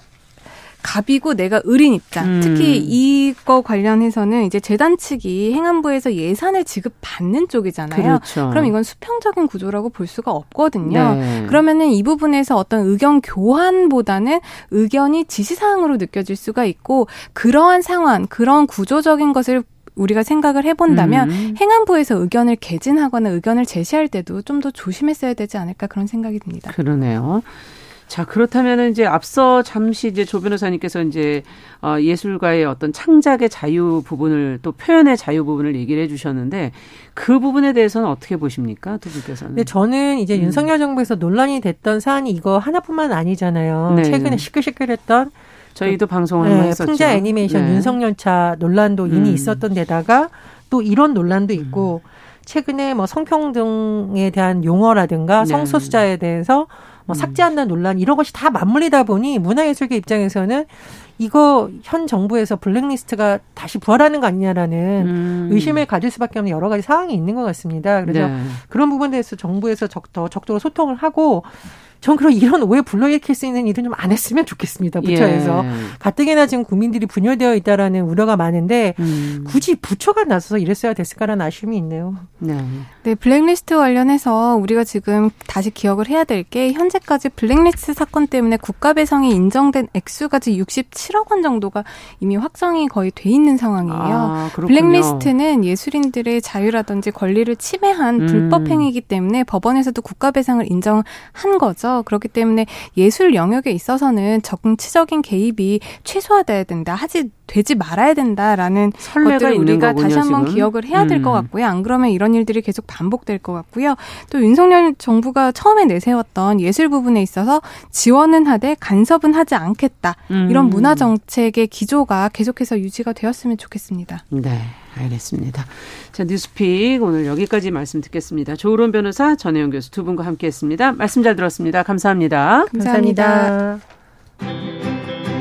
갑이고 내가 을인 입장. 음. 특히 이거 관련해서는 이제 재단 측이 행안부에서 예산을 지급받는 쪽이잖아요. 그렇죠. 그럼 이건 수평적인 구조라고 볼 수가 없거든요. 네. 그러면은 이 부분에서 어떤 의견 교환보다는 의견이 지시사항으로 느껴질 수가 있고 그러한 상황, 그런 구조적인 것을 우리가 생각을 해본다면 음. 행안부에서 의견을 개진하거나 의견을 제시할 때도 좀 더 조심했어야 되지 않을까 그런 생각이 듭니다. 그러네요. 자, 그렇다면은 이제 앞서 잠시 이제 조 변호사님께서 이제 어 예술가의 어떤 창작의 자유 부분을 또 표현의 자유 부분을 얘기를 해 주셨는데 그 부분에 대해서는 어떻게 보십니까? 두 분께서는. 네, 저는 이제 음. 윤석열 정부에서 논란이 됐던 사안이 이거 하나뿐만 아니잖아요. 네. 최근에 시끌시끌했던 저희도 그, 방송을 네, 했었죠. 풍자 애니메이션 네. 윤석열차 논란도 이미 음. 있었던 데다가 또 이런 논란도 있고 음. 최근에 뭐 성평등에 대한 용어라든가 네. 성소수자에 대해서 뭐 음. 삭제한다는 논란 이런 것이 다 맞물리다 보니 문화예술계 입장에서는 이거 현 정부에서 블랙리스트가 다시 부활하는 거 아니냐라는 음. 의심을 가질 수밖에 없는 여러 가지 상황이 있는 것 같습니다. 그래서 네. 그런 부분에 대해서 정부에서 적, 더 적극적으로 소통을 하고 전 그런 이런 오해 불러일으킬 수 있는 일은 좀 안 했으면 좋겠습니다. 부처에서. 예. 가뜩이나 지금 국민들이 분열되어 있다라는 우려가 많은데 음. 굳이 부처가 나서서 이랬어야 됐을까라는 아쉬움이 있네요. 네. 네, 블랙리스트 관련해서 우리가 지금 다시 기억을 해야 될 게 현재까지 블랙리스트 사건 때문에 국가 배상이 인정된 액수까지 67억 원 정도가 이미 확정이 거의 돼 있는 상황이에요. 아, 블랙리스트는 예술인들의 자유라든지 권리를 침해한 음. 불법 행위이기 때문에 법원에서도 국가 배상을 인정한 거죠. 그렇기 때문에 예술 영역에 있어서는 정치적인 개입이 최소화돼야 된다. 하지 되지 말아야 된다라는 것들을 우리가 거군요, 다시 한번 지금. 기억을 해야 될것 음. 같고요. 안 그러면 이런 일들이 계속 반복될 것 같고요. 또 윤석열 정부가 처음에 내세웠던 예술 부분에 있어서 지원은 하되 간섭은 하지 않겠다. 음. 이런 문화 정책의 기조가 계속해서 유지가 되었으면 좋겠습니다. 네. 알겠습니다. 자, 뉴스픽 오늘 여기까지 말씀 듣겠습니다. 조으론 변호사, 전혜영 교수 두 분과 함께 했습니다. 말씀 잘 들었습니다. 감사합니다. 감사합니다. 감사합니다.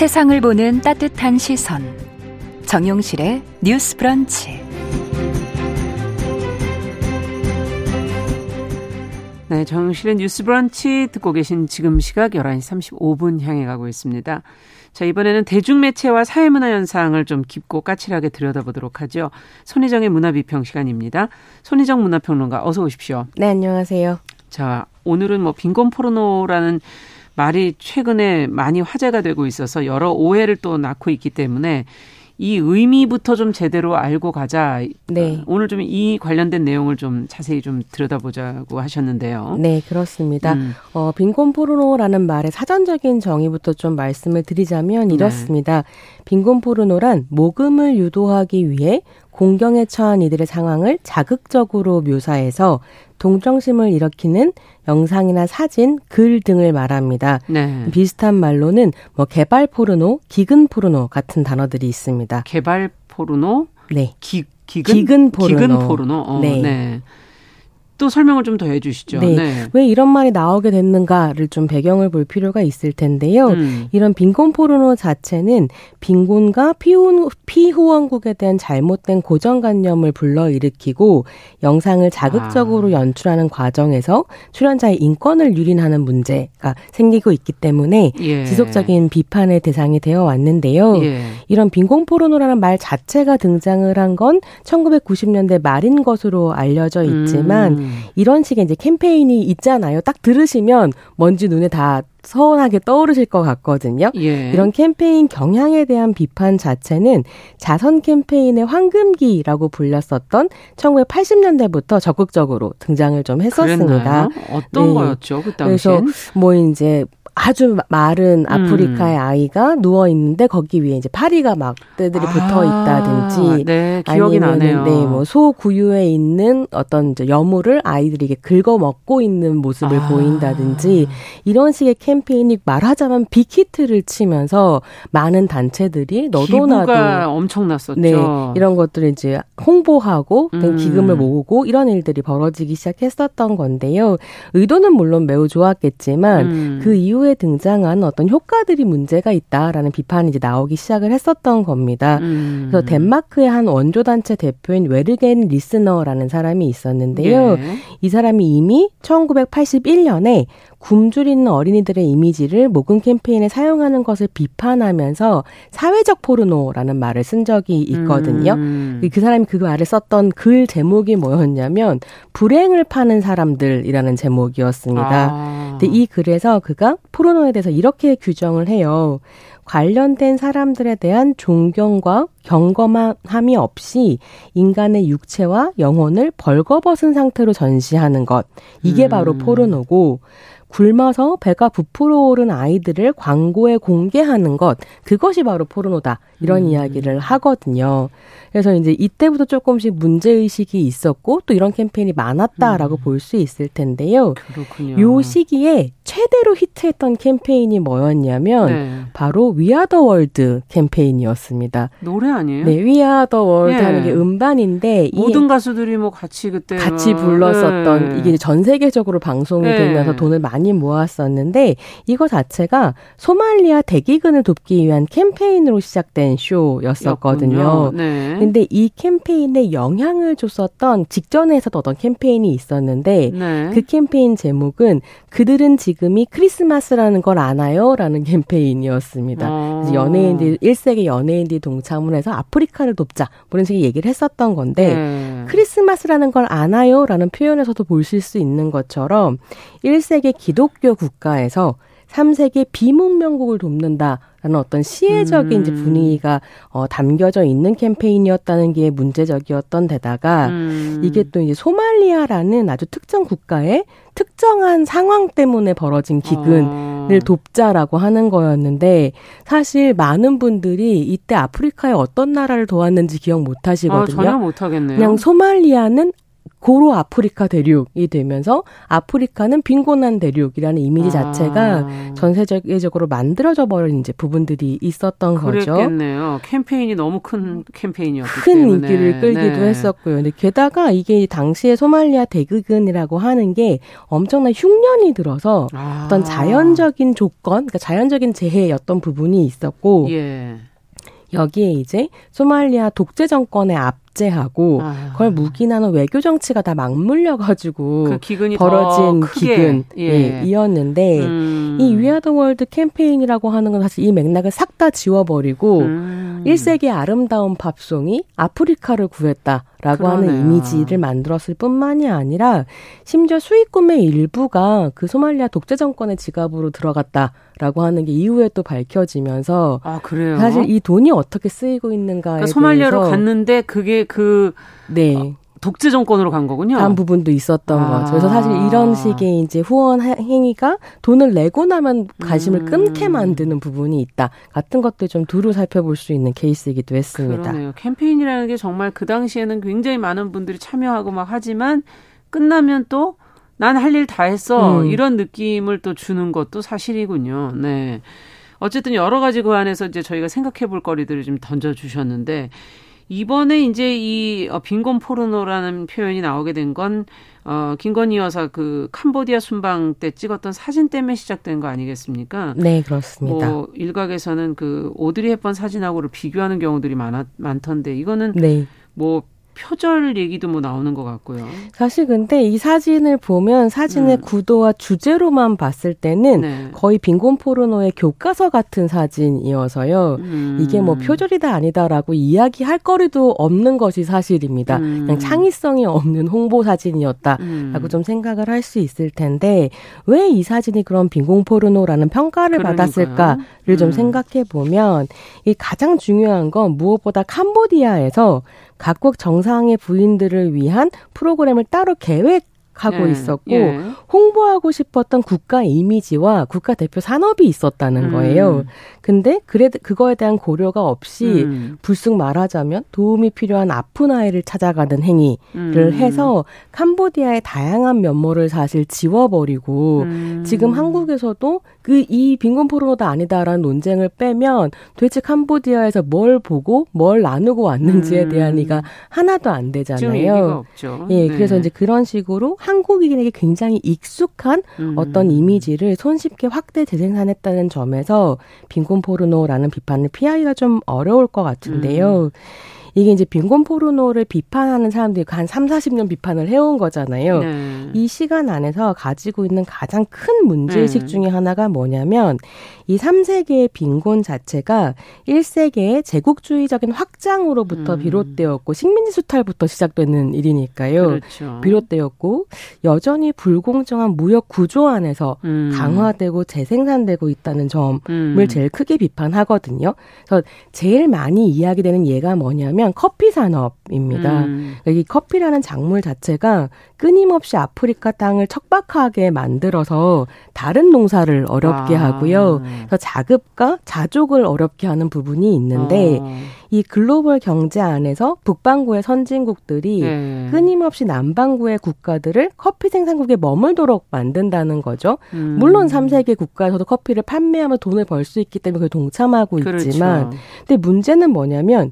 세상을 보는 따뜻한 시선. 정용실의 뉴스 브런치. 네, 정용실의 뉴스 브런치 듣고 계신 지금 시각 11시 35분 향해 가고 있습니다. 자, 이번에는 대중매체와 사회문화 현상을 좀 깊고 까칠하게 들여다보도록 하죠. 손희정의 문화비평 시간입니다. 손희정 문화평론가 어서 오십시오. 네, 안녕하세요. 자, 오늘은 뭐 빈곤 포르노라는 말이 최근에 많이 화제가 되고 있어서 여러 오해를 또 낳고 있기 때문에 이 의미부터 좀 제대로 알고 가자. 네. 오늘 좀 이 관련된 내용을 좀 자세히 좀 들여다보자고 하셨는데요. 네, 그렇습니다. 음. 어, 빈곤 포르노라는 말의 사전적인 정의부터 좀 말씀을 드리자면 네. 이렇습니다. 네. 빈곤 포르노란 모금을 유도하기 위해 공경에 처한 이들의 상황을 자극적으로 묘사해서 동정심을 일으키는 영상이나 사진, 글 등을 말합니다. 네. 비슷한 말로는 뭐 개발 포르노, 기근 포르노 같은 단어들이 있습니다. 개발 포르노, 네. 기, 기근, 기근 포르노. 기근 포르노. 어, 네. 네. 또 설명을 좀 더 해주시죠. 네. 네. 왜 이런 말이 나오게 됐는가를 좀 배경을 볼 필요가 있을 텐데요. 음. 이런 빈곤 포르노 자체는 빈곤과 피후, 피후원국에 대한 잘못된 고정관념을 불러일으키고 영상을 자극적으로 아. 연출하는 과정에서 출연자의 인권을 유린하는 문제가 생기고 있기 때문에 예. 지속적인 비판의 대상이 되어 왔는데요. 예. 이런 빈곤 포르노라는 말 자체가 등장을 한 건 1990년대 말인 것으로 알려져 있지만 음. 이런 식의 이제 캠페인이 있잖아요. 딱 들으시면 뭔지 눈에 다 서운하게 떠오르실 것 같거든요. 예. 이런 캠페인 경향에 대한 비판 자체는 자선 캠페인의 황금기라고 불렸었던 1980년대부터 적극적으로 등장을 좀 했었습니다. 그랬나요? 어떤 네. 거였죠, 그 당시엔? 그래서 뭐 이제 아주 마른 아프리카의 음. 아이가 누워 있는데 거기 위에 이제 파리가 막 떼들이 아, 붙어 있다든지 네, 기억이 나네요. 네, 뭐 소구유에 있는 어떤 이제 여물을 아이들이 이게 긁어 먹고 있는 모습을 아. 보인다든지 이런 식의 캠페인이 말하자면 빅히트를 치면서 많은 단체들이 너도 나도 엄청났었죠. 네, 이런 것들을 이제 홍보하고 음. 기금을 모으고 이런 일들이 벌어지기 시작했었던 건데요. 의도는 물론 매우 좋았겠지만 음. 그 이후에 이 후에 등장한 어떤 효과들이 문제가 있다라는 비판이 이제 나오기 시작을 했었던 겁니다. 음. 그래서 덴마크의 한 원조 단체 대표인 외르겐 리스너라는 사람이 있었는데요. 네. 이 사람이 이미 1981년에 굶주리는 어린이들의 이미지를 모금 캠페인에 사용하는 것을 비판하면서 사회적 포르노라는 말을 쓴 적이 있거든요. 음. 그 사람이 그 말을 썼던 글 제목이 뭐였냐면 불행을 파는 사람들이라는 제목이었습니다. 아. 근데 이 글에서 그가 포르노에 대해서 이렇게 규정을 해요. 관련된 사람들에 대한 존경과 경검함이 없이 인간의 육체와 영혼을 벌거벗은 상태로 전시하는 것. 이게 음. 바로 포르노고 굶어서 배가 부풀어 오른 아이들을 광고에 공개하는 것 그것이 바로 포르노다 이런 음. 이야기를 하거든요. 그래서 이제 이때부터 조금씩 문제 의식이 있었고 또 이런 캠페인이 많았다라고 음. 볼수 있을 텐데요. 그렇군요. 요 시기에 최대로 히트했던 캠페인이 뭐였냐면 네. 바로 We Are the World 캠페인이었습니다. 노래 아니에요? 네, We Are the World 예. 하는 게 음반인데 모든 가수들이 뭐 같이 그때 같이 불렀었던 네. 이게 전 세계적으로 방송이 네. 되면서 돈을 많이 모았었는데 이거 자체가 소말리아 대기근을 돕기 위한 캠페인으로 시작된 쇼였었거든요. 네. 근데 이 캠페인에 영향을 줬었던 직전에 서도 어떤 캠페인이 있었는데 네. 그 캠페인 제목은 그들은 지금 이 크리스마스라는 걸 아나요? 라는 캠페인이었습니다. 어. 연예인들 1세기 연예인들이 동참을 해서 아프리카를 돕자 뭐 이런 식의 얘기를 했었던 건데 네. 크리스마스라는 걸 아나요? 라는 표현에서도 보실 수 있는 것처럼 1세기 기독교 국가에서 3세기 비문명국을 돕는다라는 어떤 시혜적인 음. 이제 분위기가 어, 담겨져 있는 캠페인이었다는 게 문제적이었던 데다가 음. 이게 또 이제 소말리아라는 아주 특정 국가의 특정한 상황 때문에 벌어진 기근을 어. 돕자라고 하는 거였는데 사실 많은 분들이 이때 아프리카의 어떤 나라를 도왔는지 기억 못 하시거든요. 아, 전혀 못 하겠네요. 그냥 소말리아는 고로 아프리카 대륙이 되면서 아프리카는 빈곤한 대륙이라는 이미지 아. 자체가 전 세계적으로 만들어져 버린 이제 부분들이 있었던 거죠. 그랬겠네요. 캠페인이 너무 큰 캠페인이었기 큰 때문에. 인기를 끌기도 네. 했었고요. 근데 게다가 이게 당시에 소말리아 대기근이라고 하는 게 엄청난 흉년이 들어서 아. 어떤 자연적인 조건, 그러니까 자연적인 재해였던 부분이 있었고 예. 여기에 이제 소말리아 독재 정권의 압제하고 아. 그걸 묵인하는 외교 정치가 다 맞물려 가지고 그 벌어진 기근 예. 예, 이었는데 음. 이 We Are the World 캠페인이라고 하는 건 사실 이 맥락을 싹 다 지워버리고 음. 1세계 아름다운 팝송이 아프리카를 구했다 라고 그러네요. 하는 이미지를 만들었을 뿐만이 아니라 심지어 수익금의 일부가 그 소말리아 독재 정권의 지갑으로 들어갔다. 라고 하는 게 이후에 또 밝혀지면서 아? 사실 이 돈이 어떻게 쓰이고 있는가에 그러니까 소말리아로 갔는데 그게 그 네. 어, 독재 정권으로 간 거군요. 한 부분도 있었던 아. 거죠. 그래서 사실 이런 식의 이제 후원 행위가 돈을 내고 나면 관심을 음. 끊게 만드는 부분이 있다. 같은 것들 좀 두루 살펴볼 수 있는 케이스이기도 했습니다. 그러네요. 캠페인이라는 게 정말 그 당시에는 굉장히 많은 분들이 참여하고 막 하지만 끝나면 또 난 할 일 다 했어. 음. 이런 느낌을 또 주는 것도 사실이군요. 네. 어쨌든 여러 가지 그 안에서 이제 저희가 생각해 볼 거리들을 좀 던져 주셨는데 이번에 이제 이 어, 빈곤 포르노라는 표현이 나오게 된 건 어, 김건희 여사 그 캄보디아 순방 때 찍었던 사진 때문에 시작된 거 아니겠습니까? 네, 그렇습니다. 뭐 일각에서는 그 오드리 헵번 사진하고를 비교하는 경우들이 많았 많던데 이거는 네. 뭐 표절 얘기도 뭐 나오는 것 같고요. 사실 근데 이 사진을 보면 사진의 음. 구도와 주제로만 봤을 때는 네. 거의 빈곤 포르노의 교과서 같은 사진이어서요. 음. 이게 뭐 표절이다 아니다라고 이야기할 거리도 없는 것이 사실입니다. 음. 그냥 창의성이 없는 홍보 사진이었다라고 음. 좀 생각을 할 수 있을 텐데 왜 이 사진이 그런 빈곤 포르노라는 평가를 그러니까요. 받았을까를 좀 음. 생각해 보면 이 가장 중요한 건 무엇보다 캄보디아에서 각국 정상의 부인들을 위한 프로그램을 따로 계획 하고 예, 있었고 예. 홍보하고 싶었던 국가 이미지와 국가 대표 산업이 있었다는 음. 거예요. 근데 그래 그거에 대한 고려가 없이 음. 불쑥 말하자면 도움이 필요한 아픈 아이를 찾아가는 행위를 음. 해서 캄보디아의 다양한 면모를 사실 지워버리고 음. 지금 한국에서도 그 이 빈곤 포르노다 아니다라는 논쟁을 빼면 도대체 캄보디아에서 뭘 보고 뭘 나누고 왔는지에 음. 대한 이가 하나도 안 되잖아요. 예, 네. 그래서 이제 그런 식으로 한국인에게 굉장히 익숙한 음. 어떤 이미지를 손쉽게 확대 재생산했다는 점에서 빈곤 포르노라는 비판을 피하기가 좀 어려울 것 같은데요. 음. 이게 이제 빈곤 포르노를 비판하는 사람들이 한 3, 40년 비판을 해온 거잖아요. 네. 이 시간 안에서 가지고 있는 가장 큰 문제의식 네. 중에 하나가 뭐냐면 이 3세계의 빈곤 자체가 1세계의 제국주의적인 확장으로부터 음. 비롯되었고 식민지 수탈부터 시작되는 일이니까요. 그렇죠. 비롯되었고 여전히 불공정한 무역 구조 안에서 음. 강화되고 재생산되고 있다는 점을 음. 제일 크게 비판하거든요. 그래서 제일 많이 이야기되는 예가 뭐냐면 뭐냐면 커피 산업입니다. 음. 그러니까 이 커피라는 작물 자체가 끊임없이 아프리카 땅을 척박하게 만들어서 다른 농사를 어렵게 아. 하고요. 그래서 자급과 자족을 어렵게 하는 부분이 있는데 어. 이 글로벌 경제 안에서 북반구의 선진국들이 네. 끊임없이 남반구의 국가들을 커피 생산국에 머물도록 만든다는 거죠. 음. 물론 3세계 국가에서도 커피를 판매하면 돈을 벌 수 있기 때문에 그걸 동참하고 그렇죠. 있지만 근데 문제는 뭐냐면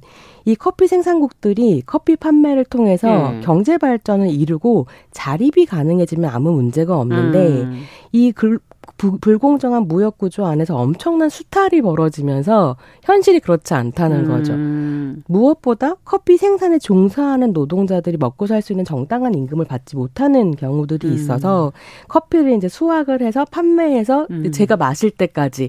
이 커피 생산국들이 커피 판매를 통해서 네. 경제 발전을 이루고 자립이 가능해지면 아무 문제가 없는데 음. 이 글, 부, 불공정한 무역 구조 안에서 엄청난 수탈이 벌어지면서 현실이 그렇지 않다는 음. 거죠. 무엇보다 커피 생산에 종사하는 노동자들이 먹고 살 수 있는 정당한 임금을 받지 못하는 경우들이 음. 있어서 커피를 이제 수확을 해서 판매해서 음. 제가 마실 때까지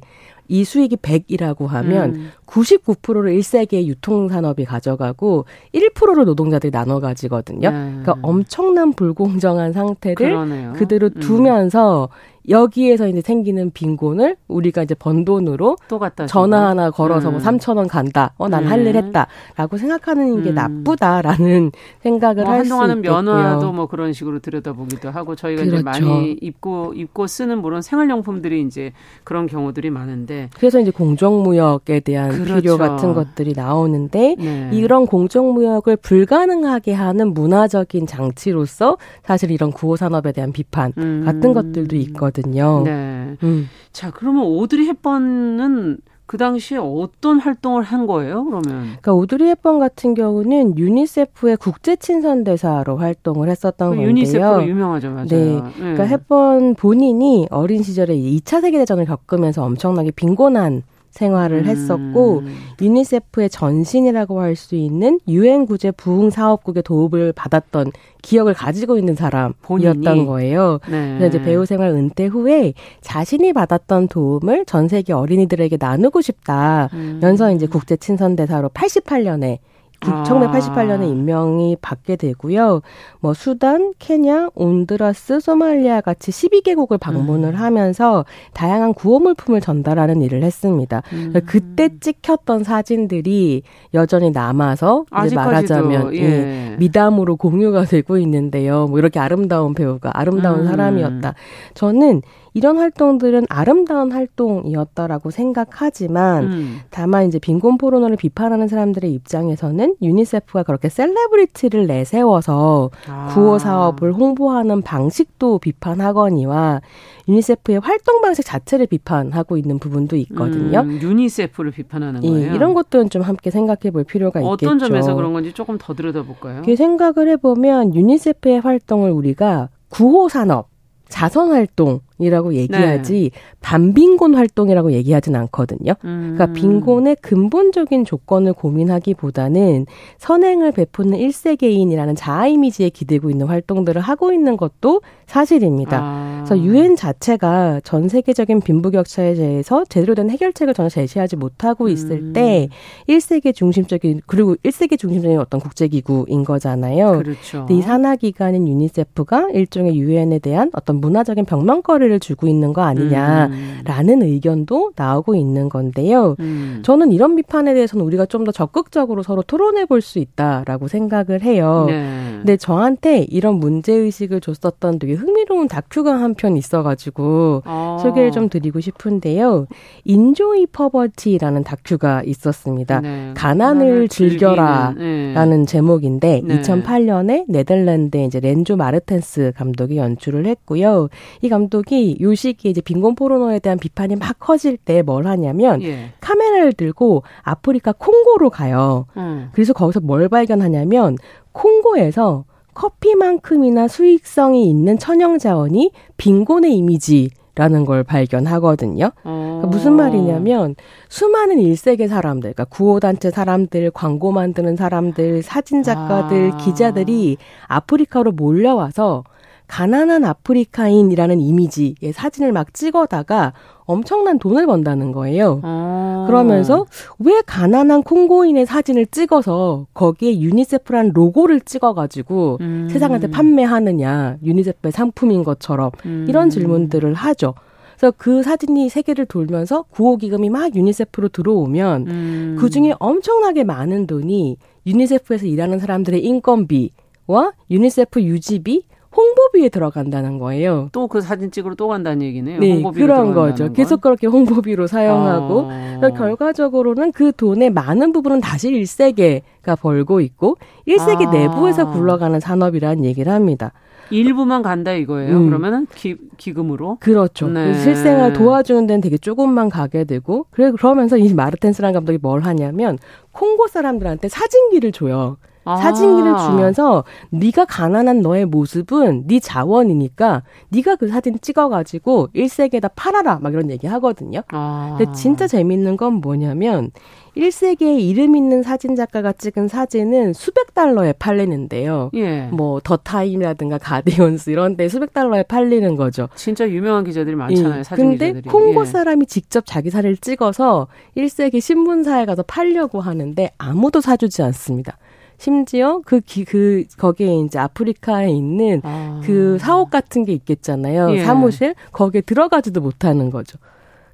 이 수익이 100이라고 하면 음. 99%를 1세기의 유통산업이 가져가고 1%를 노동자들이 나눠 가지거든요. 네. 그러니까 엄청난 불공정한 상태를 그러네요. 그대로 음. 두면서 음. 여기에서 이제 생기는 빈곤을 우리가 이제 번 돈으로 또 갖다 전화 하나 걸어서 뭐 음. 뭐 3천 원 간다. 어, 난 할일 음. 했다라고 생각하는 게 음. 나쁘다라는 생각을 뭐 할수 한동안은 면허도 뭐 그런 식으로 들여다보기도 하고 저희가 그렇죠. 이제 많이 입고 입고 쓰는 물론 생활용품들이 이제 그런 경우들이 많은데 그래서 이제 공정무역에 대한 그렇죠. 필요 같은 것들이 나오는데 네. 이런 공정무역을 불가능하게 하는 문화적인 장치로서 사실 이런 구호 산업에 대한 비판 음. 같은 것들도 있거든요. 거거든요. 네. 음. 자, 그러면 오드리 헵번은 그 당시에 어떤 활동을 한 거예요, 그러면? 그러니까 오드리 헵번 같은 경우는 유니세프의 국제 친선 대사로 활동을 했었던 그 건데요. 유니세프로 유명하죠, 맞아요. 네. 네. 그러니까 헵번 본인이 어린 시절에 2차 세계 대전을 겪으면서 엄청나게 빈곤한 생활을 했었고 음. 유니세프의 전신이라고 할 수 있는 유엔 구제 부흥 사업국의 도움을 받았던 기억을 가지고 있는 사람이었던 본인이? 거예요. 네. 그래서 이제 배우 생활 은퇴 후에 자신이 받았던 도움을 전 세계 어린이들에게 나누고 싶다면서 음. 이제 국제 친선 대사로 88년에 아. 1988년에 임명이 받게 되고요. 뭐 수단, 케냐, 온드라스, 소말리아 같이 12개국을 방문을 음. 하면서 다양한 구호 물품을 전달하는 일을 했습니다. 음. 그때 찍혔던 사진들이 여전히 남아서 이제 말하자면 예. 예, 미담으로 공유가 되고 있는데요. 뭐 이렇게 아름다운 배우가 아름다운 음. 사람이었다. 저는 이런 활동들은 아름다운 활동이었다라고 생각하지만 음. 다만 이제 빈곤 포르노를 비판하는 사람들의 입장에서는 유니세프가 그렇게 celebrity를 내세워서 아. 구호 사업을 홍보하는 방식도 비판하거니와 유니세프의 활동 방식 자체를 비판하고 있는 부분도 있거든요. 음, 유니세프를 비판하는 거예요. 예, 이런 것들은 좀 함께 생각해 볼 필요가 어떤 있겠죠. 어떤 점에서 그런 건지 조금 더 들여다볼까요? 그 생각을 해보면 유니세프의 활동을 우리가 구호 산업 자선 활동 이라고 얘기하지 네. 반빈곤 활동이라고 얘기하진 않거든요. 음. 그러니까 빈곤의 근본적인 조건을 고민하기보다는 선행을 베푸는 일세계인이라는 자아 이미지에 기대고 있는 활동들을 하고 있는 것도 사실입니다. 아. 그래서 유엔 자체가 전 세계적인 빈부격차에 대해서 제대로 된 해결책을 전혀 제시하지 못하고 있을 음. 때 1세계 중심적인 그리고 1세계 중심적인 어떤 국제기구인 거잖아요. 그렇죠. 이 산하 기관인 유니세프가 일종의 유엔에 대한 어떤 문화적인 벽면거 리를 주고 있는 거 아니냐라는 음. 의견도 나오고 있는 건데요. 음. 저는 이런 비판에 대해서는 우리가 좀 더 적극적으로 서로 토론해 볼 수 있다라고 생각을 해요. 네. 근데 저한테 이런 문제 의식을 줬었던 되게 흥미로운 다큐가 한 편 있어가지고 아. 소개를 좀 드리고 싶은데요. Enjoy Poverty라는 다큐가 있었습니다. 네. 가난을 즐겨라라는 네. 제목인데 네. 2008년에 네덜란드 이제 렌조 마르텐스 감독이 연출을 했고요. 이 감독이 요 시기에 이제 빈곤 포르노에 대한 비판이 막 커질 때 뭘 하냐면 예. 카메라를 들고 아프리카 콩고로 가요. 음. 그래서 거기서 뭘 발견하냐면 콩고에서 커피만큼이나 수익성이 있는 천연 자원이 빈곤의 이미지 라는 걸 발견하거든요. 그러니까 무슨 말이냐면 수많은 일세계 사람들, 그러니까 구호단체 사람들, 광고 만드는 사람들, 사진 작가들, 아. 기자들이 아프리카로 몰려와서 가난한 아프리카인이라는 이미지의 사진을 막 찍어다가 엄청난 돈을 번다는 거예요. 아. 그러면서 왜 가난한 콩고인의 사진을 찍어서 거기에 유니세프란 로고를 찍어가지고 음. 세상한테 판매하느냐, 유니세프의 상품인 것처럼 음. 이런 질문들을 하죠. 그래서 그 사진이 세계를 돌면서 구호기금이 막 유니세프로 들어오면 음. 그 중에 엄청나게 많은 돈이 유니세프에서 일하는 사람들의 인건비와 유니세프 유지비 홍보비에 들어간다는 거예요. 또 그 사진 찍으러 또 간다는 얘기네요. 네, 그런 거죠. 건? 계속 그렇게 홍보비로 사용하고 아. 결과적으로는 그 돈의 많은 부분은 다시 1세계가 벌고 있고 1세계 아. 내부에서 굴러가는 산업이라는 얘기를 합니다. 일부만 간다 이거예요. 음. 그러면은 기, 기금으로 그렇죠. 네. 실생활 도와주는 데는 되게 조금만 가게 되고 그래 그러면서 이 마르텐스란 감독이 뭘 하냐면 콩고 사람들한테 사진기를 줘요. 아. 사진기를 주면서 네가 가난한 너의 모습은 네 자원이니까 네가 그 사진 찍어가지고 일세계에다 팔아라 막 이런 얘기 하거든요. 아. 근데 진짜 재밌는 건 뭐냐면 1세기에 이름 있는 사진 작가가 찍은 사진은 수백 달러에 팔리는데요. 예. 뭐더 타임이라든가 가디언스 이런 데 수백 달러에 팔리는 거죠. 진짜 유명한 기자들이 많잖아요. 예. 사진 근데 기자들이. 콩고 예. 사람이 직접 자기 사진을 찍어서 1세기 신문사에 가서 팔려고 하는데 아무도 사주지 않습니다. 심지어 그, 기, 그, 거기에 이제 아프리카에 있는 아. 그 사옥 같은 게 있겠잖아요. 예. 사무실? 거기에 들어가지도 못하는 거죠.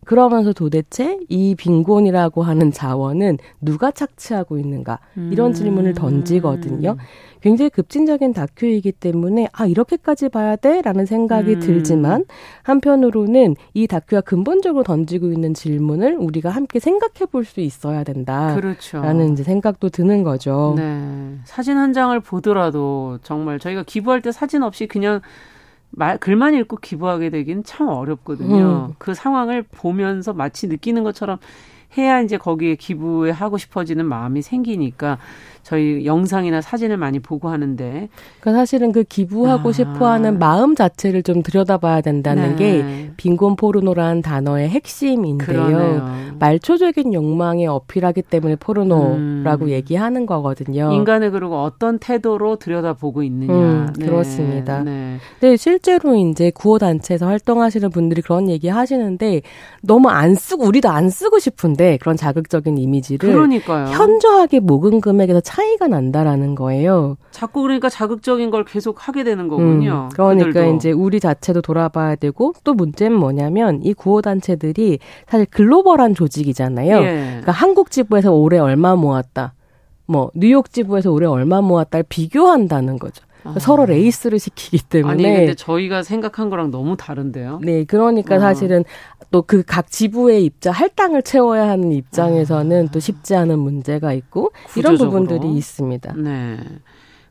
그러면서 도대체 이 빈곤이라고 하는 자원은 누가 착취하고 있는가? 이런 음. 질문을 던지거든요. 굉장히 급진적인 다큐이기 때문에 아 이렇게까지 봐야 돼라는 생각이 음. 들지만 한편으로는 이 다큐가 근본적으로 던지고 있는 질문을 우리가 함께 생각해 볼 수 있어야 된다. 그렇죠. 라는 이제 생각도 드는 거죠. 네. 사진 한 장을 보더라도 정말 저희가 기부할 때 사진 없이 그냥 말, 글만 읽고 기부하게 되기는 참 어렵거든요. 음. 그 상황을 보면서 마치 느끼는 것처럼 해야 이제 거기에 기부에 하고 싶어지는 마음이 생기니까 저희 영상이나 사진을 많이 보고 하는데 그러니까 사실은 그 기부하고 아. 싶어하는 마음 자체를 좀 들여다봐야 된다는 네. 게 빈곤 포르노라는 단어의 핵심인데요. 그러네요. 말초적인 욕망에 어필하기 때문에 포르노라고 음. 얘기하는 거거든요. 인간을 그리고 어떤 태도로 들여다보고 있느냐. 음, 네. 그렇습니다. 네. 근데 실제로 이제 구호 단체에서 활동하시는 분들이 그런 얘기 하시는데 너무 안 쓰고 우리도 안 쓰고 싶은데 그런 자극적인 이미지를 그러니까요. 현저하게 모금 금액에서 차이가 난다라는 거예요. 자꾸 그러니까 자극적인 걸 계속 하게 되는 거군요. 음, 그러니까 그들도. 이제 우리 자체도 돌아봐야 되고 또 문제는 뭐냐면 이 구호 단체들이 사실 글로벌한 조직이잖아요. 예. 그러니까 한국 지부에서 올해 얼마 모았다. 뭐 뉴욕 지부에서 올해 얼마 모았다를 비교한다는 거죠. 아. 서로 레이스를 시키기 때문에 아니 근데 저희가 생각한 거랑 너무 다른데요. 네, 그러니까 아. 사실은 또 그 각 지부의 입장 할당을 채워야 하는 입장에서는 아. 또 쉽지 않은 문제가 있고 구조적으로. 이런 부분들이 있습니다. 네.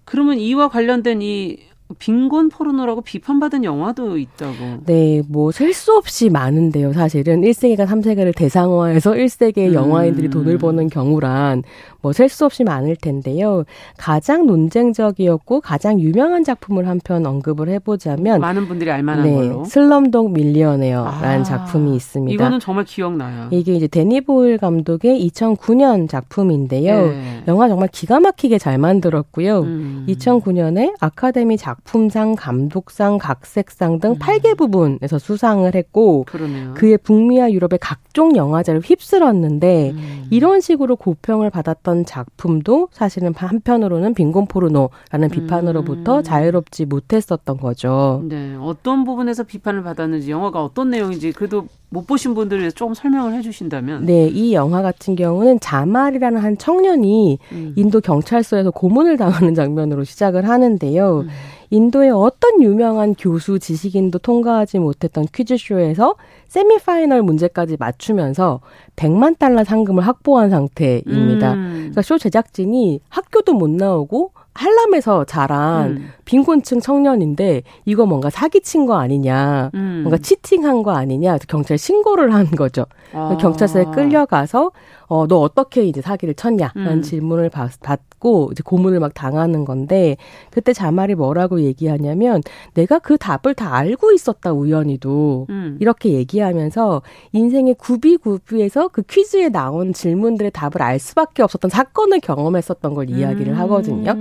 그러면 이와 관련된 이 빈곤 포르노라고 비판받은 영화도 있다고. 네, 뭐 셀 수 없이 많은데요. 사실은 1세기가 3세기를 대상화해서 1세기의 음. 영화인들이 돈을 버는 경우란 뭐 셀 수 없이 많을 텐데요. 가장 논쟁적이었고 가장 유명한 작품을 한 편 언급을 해보자면 많은 분들이 알만한 네, 걸로 슬럼독 밀리어네어라는 아, 작품이 있습니다. 이거는 정말 기억나요. 이게 이제 데니 보일 감독의 2009년 작품인데요. 네. 영화 정말 기가 막히게 잘 만들었고요. 음. 2009년에 아카데미 작품 상, 감독상, 각색상 등 음. 8개 부분에서 수상을 했고 그러네요. 그의 북미와 유럽의 각종 영화제를 휩쓸었는데 음. 이런 식으로 고평을 받았던 작품도 사실은 한편으로는 빈곤 포르노라는 비판으로부터 음. 자유롭지 못했었던 거죠. 네, 어떤 부분에서 비판을 받았는지 영화가 어떤 내용인지 그래도 못 보신 분들을 위해서 조금 설명을 해주신다면. 네, 이 영화 같은 경우는 자말이라는 한 청년이 음. 인도 경찰서에서 고문을 당하는 장면으로 시작을 하는데요. 음. 인도의 어떤 유명한 교수 지식인도 통과하지 못했던 퀴즈쇼에서 세미파이널 문제까지 맞추면서 100만 달러 상금을 확보한 상태입니다. 음. 그러니까 쇼 제작진이 학교도 못 나오고 한람에서 자란 음. 빈곤층 청년인데 이거 뭔가 사기친 거 아니냐, 음. 뭔가 치팅한 거 아니냐, 경찰 신고를 한 거죠. 아. 경찰서에 끌려가서 어, 너 어떻게 이제 사기를 쳤냐라는 음. 질문을 받, 받고 이제 고문을 막 당하는 건데 그때 자말이 뭐라고 얘기하냐면 내가 그 답을 다 알고 있었다 우연히도 음. 이렇게 얘기하 면서 인생의 구비구비에서 그 퀴즈에 나온 질문들의 답을 알 수밖에 없었던 사건을 경험했었던 걸 이야기를 음. 하거든요.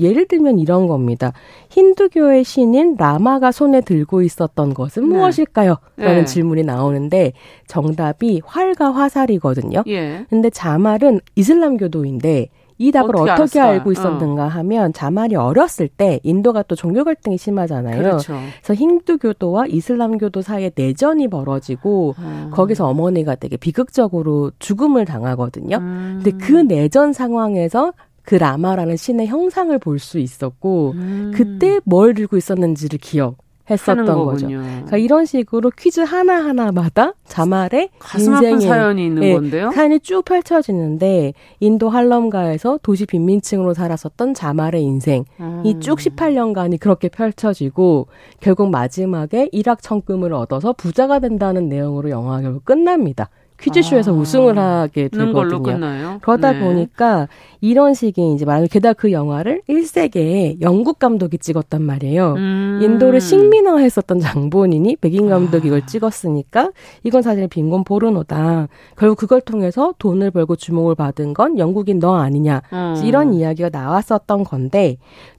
예를 들면 이런 겁니다. 힌두교의 신인 라마가 손에 들고 있었던 것은 네. 무엇일까요? 라는 네. 질문이 나오는데 정답이 활과 화살이거든요. 예. 근데 자말은 이슬람교도인데 이 답을 어떻게, 어떻게 알고 있었는가 어. 하면 자말이 어렸을 때 인도가 또 종교 갈등이 심하잖아요. 그렇죠. 그래서 힌두교도와 이슬람교도 사이에 내전이 벌어지고 어. 거기서 어머니가 되게 비극적으로 죽음을 당하거든요. 음. 근데 그 내전 상황에서 그 라마라는 신의 형상을 볼 수 있었고 음. 그때 뭘 들고 있었는지를 기억 했었던 거죠. 그러니까 이런 식으로 퀴즈 하나 하나마다 자말의 인생의 사연이 있는 네, 건데요. 사연이 쭉 펼쳐지는데 인도 할럼가에서 도시 빈민층으로 살았었던 자말의 인생 음. 이쭉 18년간이 그렇게 펼쳐지고 결국 마지막에 일확천금을 얻어서 부자가 된다는 내용으로 영화가 끝납니다. 퀴즈쇼에서 아, 우승을 하게 되거든요. 그러다 네. 보니까 이런 식의 이제 말하는 게다가 그 영화를 1세기에 영국 감독이 찍었단 말이에요. 음. 인도를 식민화했었던 장본인이 백인 감독이 이걸 아. 찍었으니까 이건 사실 빈곤 포르노다. 결국 그걸 통해서 돈을 벌고 주목을 받은 건 영국인 너 아니냐. 음. 이런 이야기가 나왔었던 건데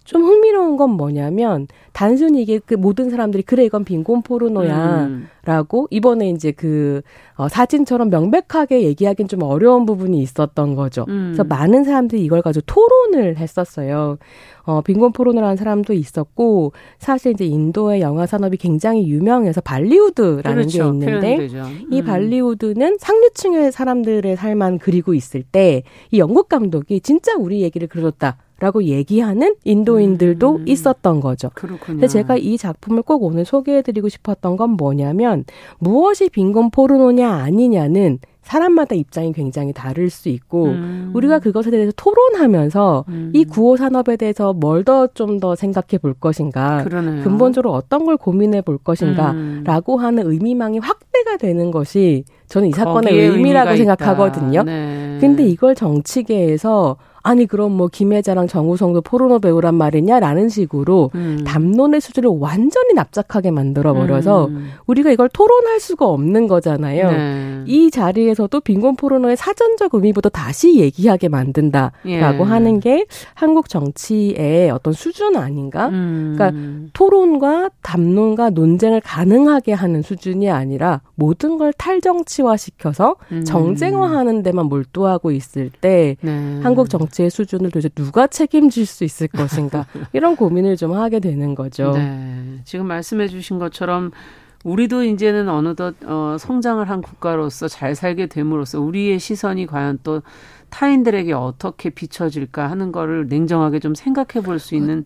좀 흥미로운 건 뭐냐면 단순히 이게 그 모든 사람들이 그래 이건 빈곤 포르노야라고 음. 이번에 이제 그 어, 사진처럼 명백하게 얘기하기는 좀 어려운 부분이 있었던 거죠. 음. 그래서 많은 사람들이 이걸 가지고 토론을 했었어요. 어, 빈곤 포르노라는 사람도 있었고 사실 이제 인도의 영화 산업이 굉장히 유명해서 발리우드라는 그렇죠. 게 있는데 음. 이 발리우드는 상류층의 사람들의 삶만 그리고 있을 때 이 영국 감독이 진짜 우리 얘기를 그려줬다. 라고 얘기하는 인도인들도 음. 있었던 거죠. 그렇군요. 근데 제가 이 작품을 꼭 오늘 소개해드리고 싶었던 건 뭐냐면 무엇이 빈곤 포르노냐 아니냐는 사람마다 입장이 굉장히 다를 수 있고 음. 우리가 그것에 대해서 토론하면서 음. 이 구호 산업에 대해서 뭘 더 좀더 생각해 볼 것인가 그러네요. 근본적으로 어떤 걸 고민해 볼 것인가라고 음. 하는 의미망이 확대가 되는 것이 저는 이 사건의 의미라고 생각하거든요. 네. 근데 이걸 정치계에서 아니 그럼 뭐 김혜자랑 정우성도 포르노 배우란 말이냐라는 식으로 음. 담론의 수준을 완전히 납작하게 만들어 버려서 음. 우리가 이걸 토론할 수가 없는 거잖아요. 네. 이 자리에서도 빈곤 포르노의 사전적 의미부터 다시 얘기하게 만든다라고 예. 하는 게 한국 정치의 어떤 수준 아닌가? 음. 그러니까 토론과 담론과 논쟁을 가능하게 하는 수준이 아니라 모든 걸 탈정치화 시켜서 음. 정쟁화하는 데만 몰두하고 있을 때 네. 한국 정 정치 의 수준을 도대체 누가 책임질 수 있을 것인가 이런 고민을 좀 하게 되는 거죠. 네. 지금 말씀해 주신 것처럼 우리도 이제는 어느덧 어, 성장을 한 국가로서 잘 살게 됨으로써 우리의 시선이 과연 또 타인들에게 어떻게 비춰질까 하는 거를 냉정하게 좀 생각해 볼 수 있는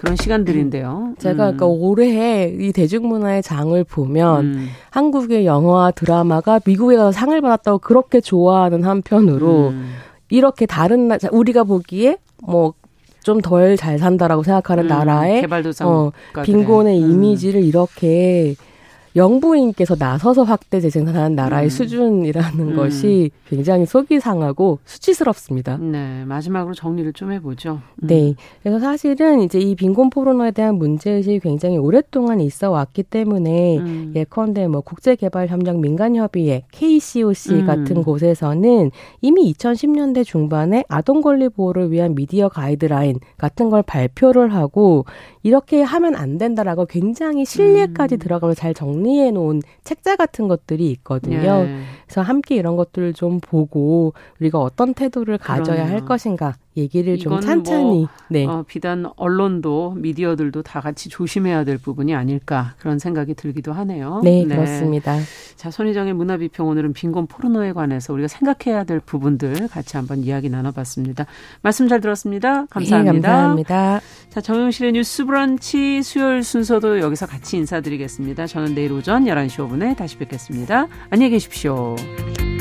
그런 시간들인데요. 제가 음. 그러니까 올해 이 대중문화의 장을 보면 음. 한국의 영화와 드라마가 미국에 가서 상을 받았다고 그렇게 좋아하는 한편으로 음. 이렇게 다른 나 우리가 보기에 뭐 좀 덜 잘 산다라고 생각하는 음, 나라의 어, 빈곤의 음. 이미지를 이렇게 영부인께서 나서서 확대 재생산하는 나라의 음. 수준이라는 음. 것이 굉장히 속이 상하고 수치스럽습니다. 네, 마지막으로 정리를 좀 해보죠. 음. 네, 그래서 사실은 이제 이 빈곤 포르노에 대한 문제 의식이 굉장히 오랫동안 있어 왔기 때문에 음. 예컨대 뭐 국제개발협력 민간협의회 KCOC 음. 같은 곳에서는 이미 2010년대 중반에 아동 권리 보호를 위한 미디어 가이드라인 같은 걸 발표를 하고 이렇게 하면 안 된다라고 굉장히 실리에까지 음. 들어가면 잘 정리해 놓은 책자 같은 것들이 있거든요. 예. 그래서 함께 이런 것들을 좀 보고 우리가 어떤 태도를 가져야 그러네요. 할 것인가 얘기를 좀 찬찬히. 뭐, 네. 어, 비단 언론도 미디어들도 다 같이 조심해야 될 부분이 아닐까 그런 생각이 들기도 하네요. 네, 네. 그렇습니다. 자, 손희정의 문화비평 오늘은 빈곤 포르노에 관해서 우리가 생각해야 될 부분들 같이 한번 이야기 나눠봤습니다. 말씀 잘 들었습니다. 감사합니다. 네, 감사합니다. 자, 정용실의 뉴스 브런치 수요일 순서도 여기서 같이 인사드리겠습니다. 저는 내일 오전 11시 5분에 다시 뵙겠습니다. 안녕히 계십시오. 哦。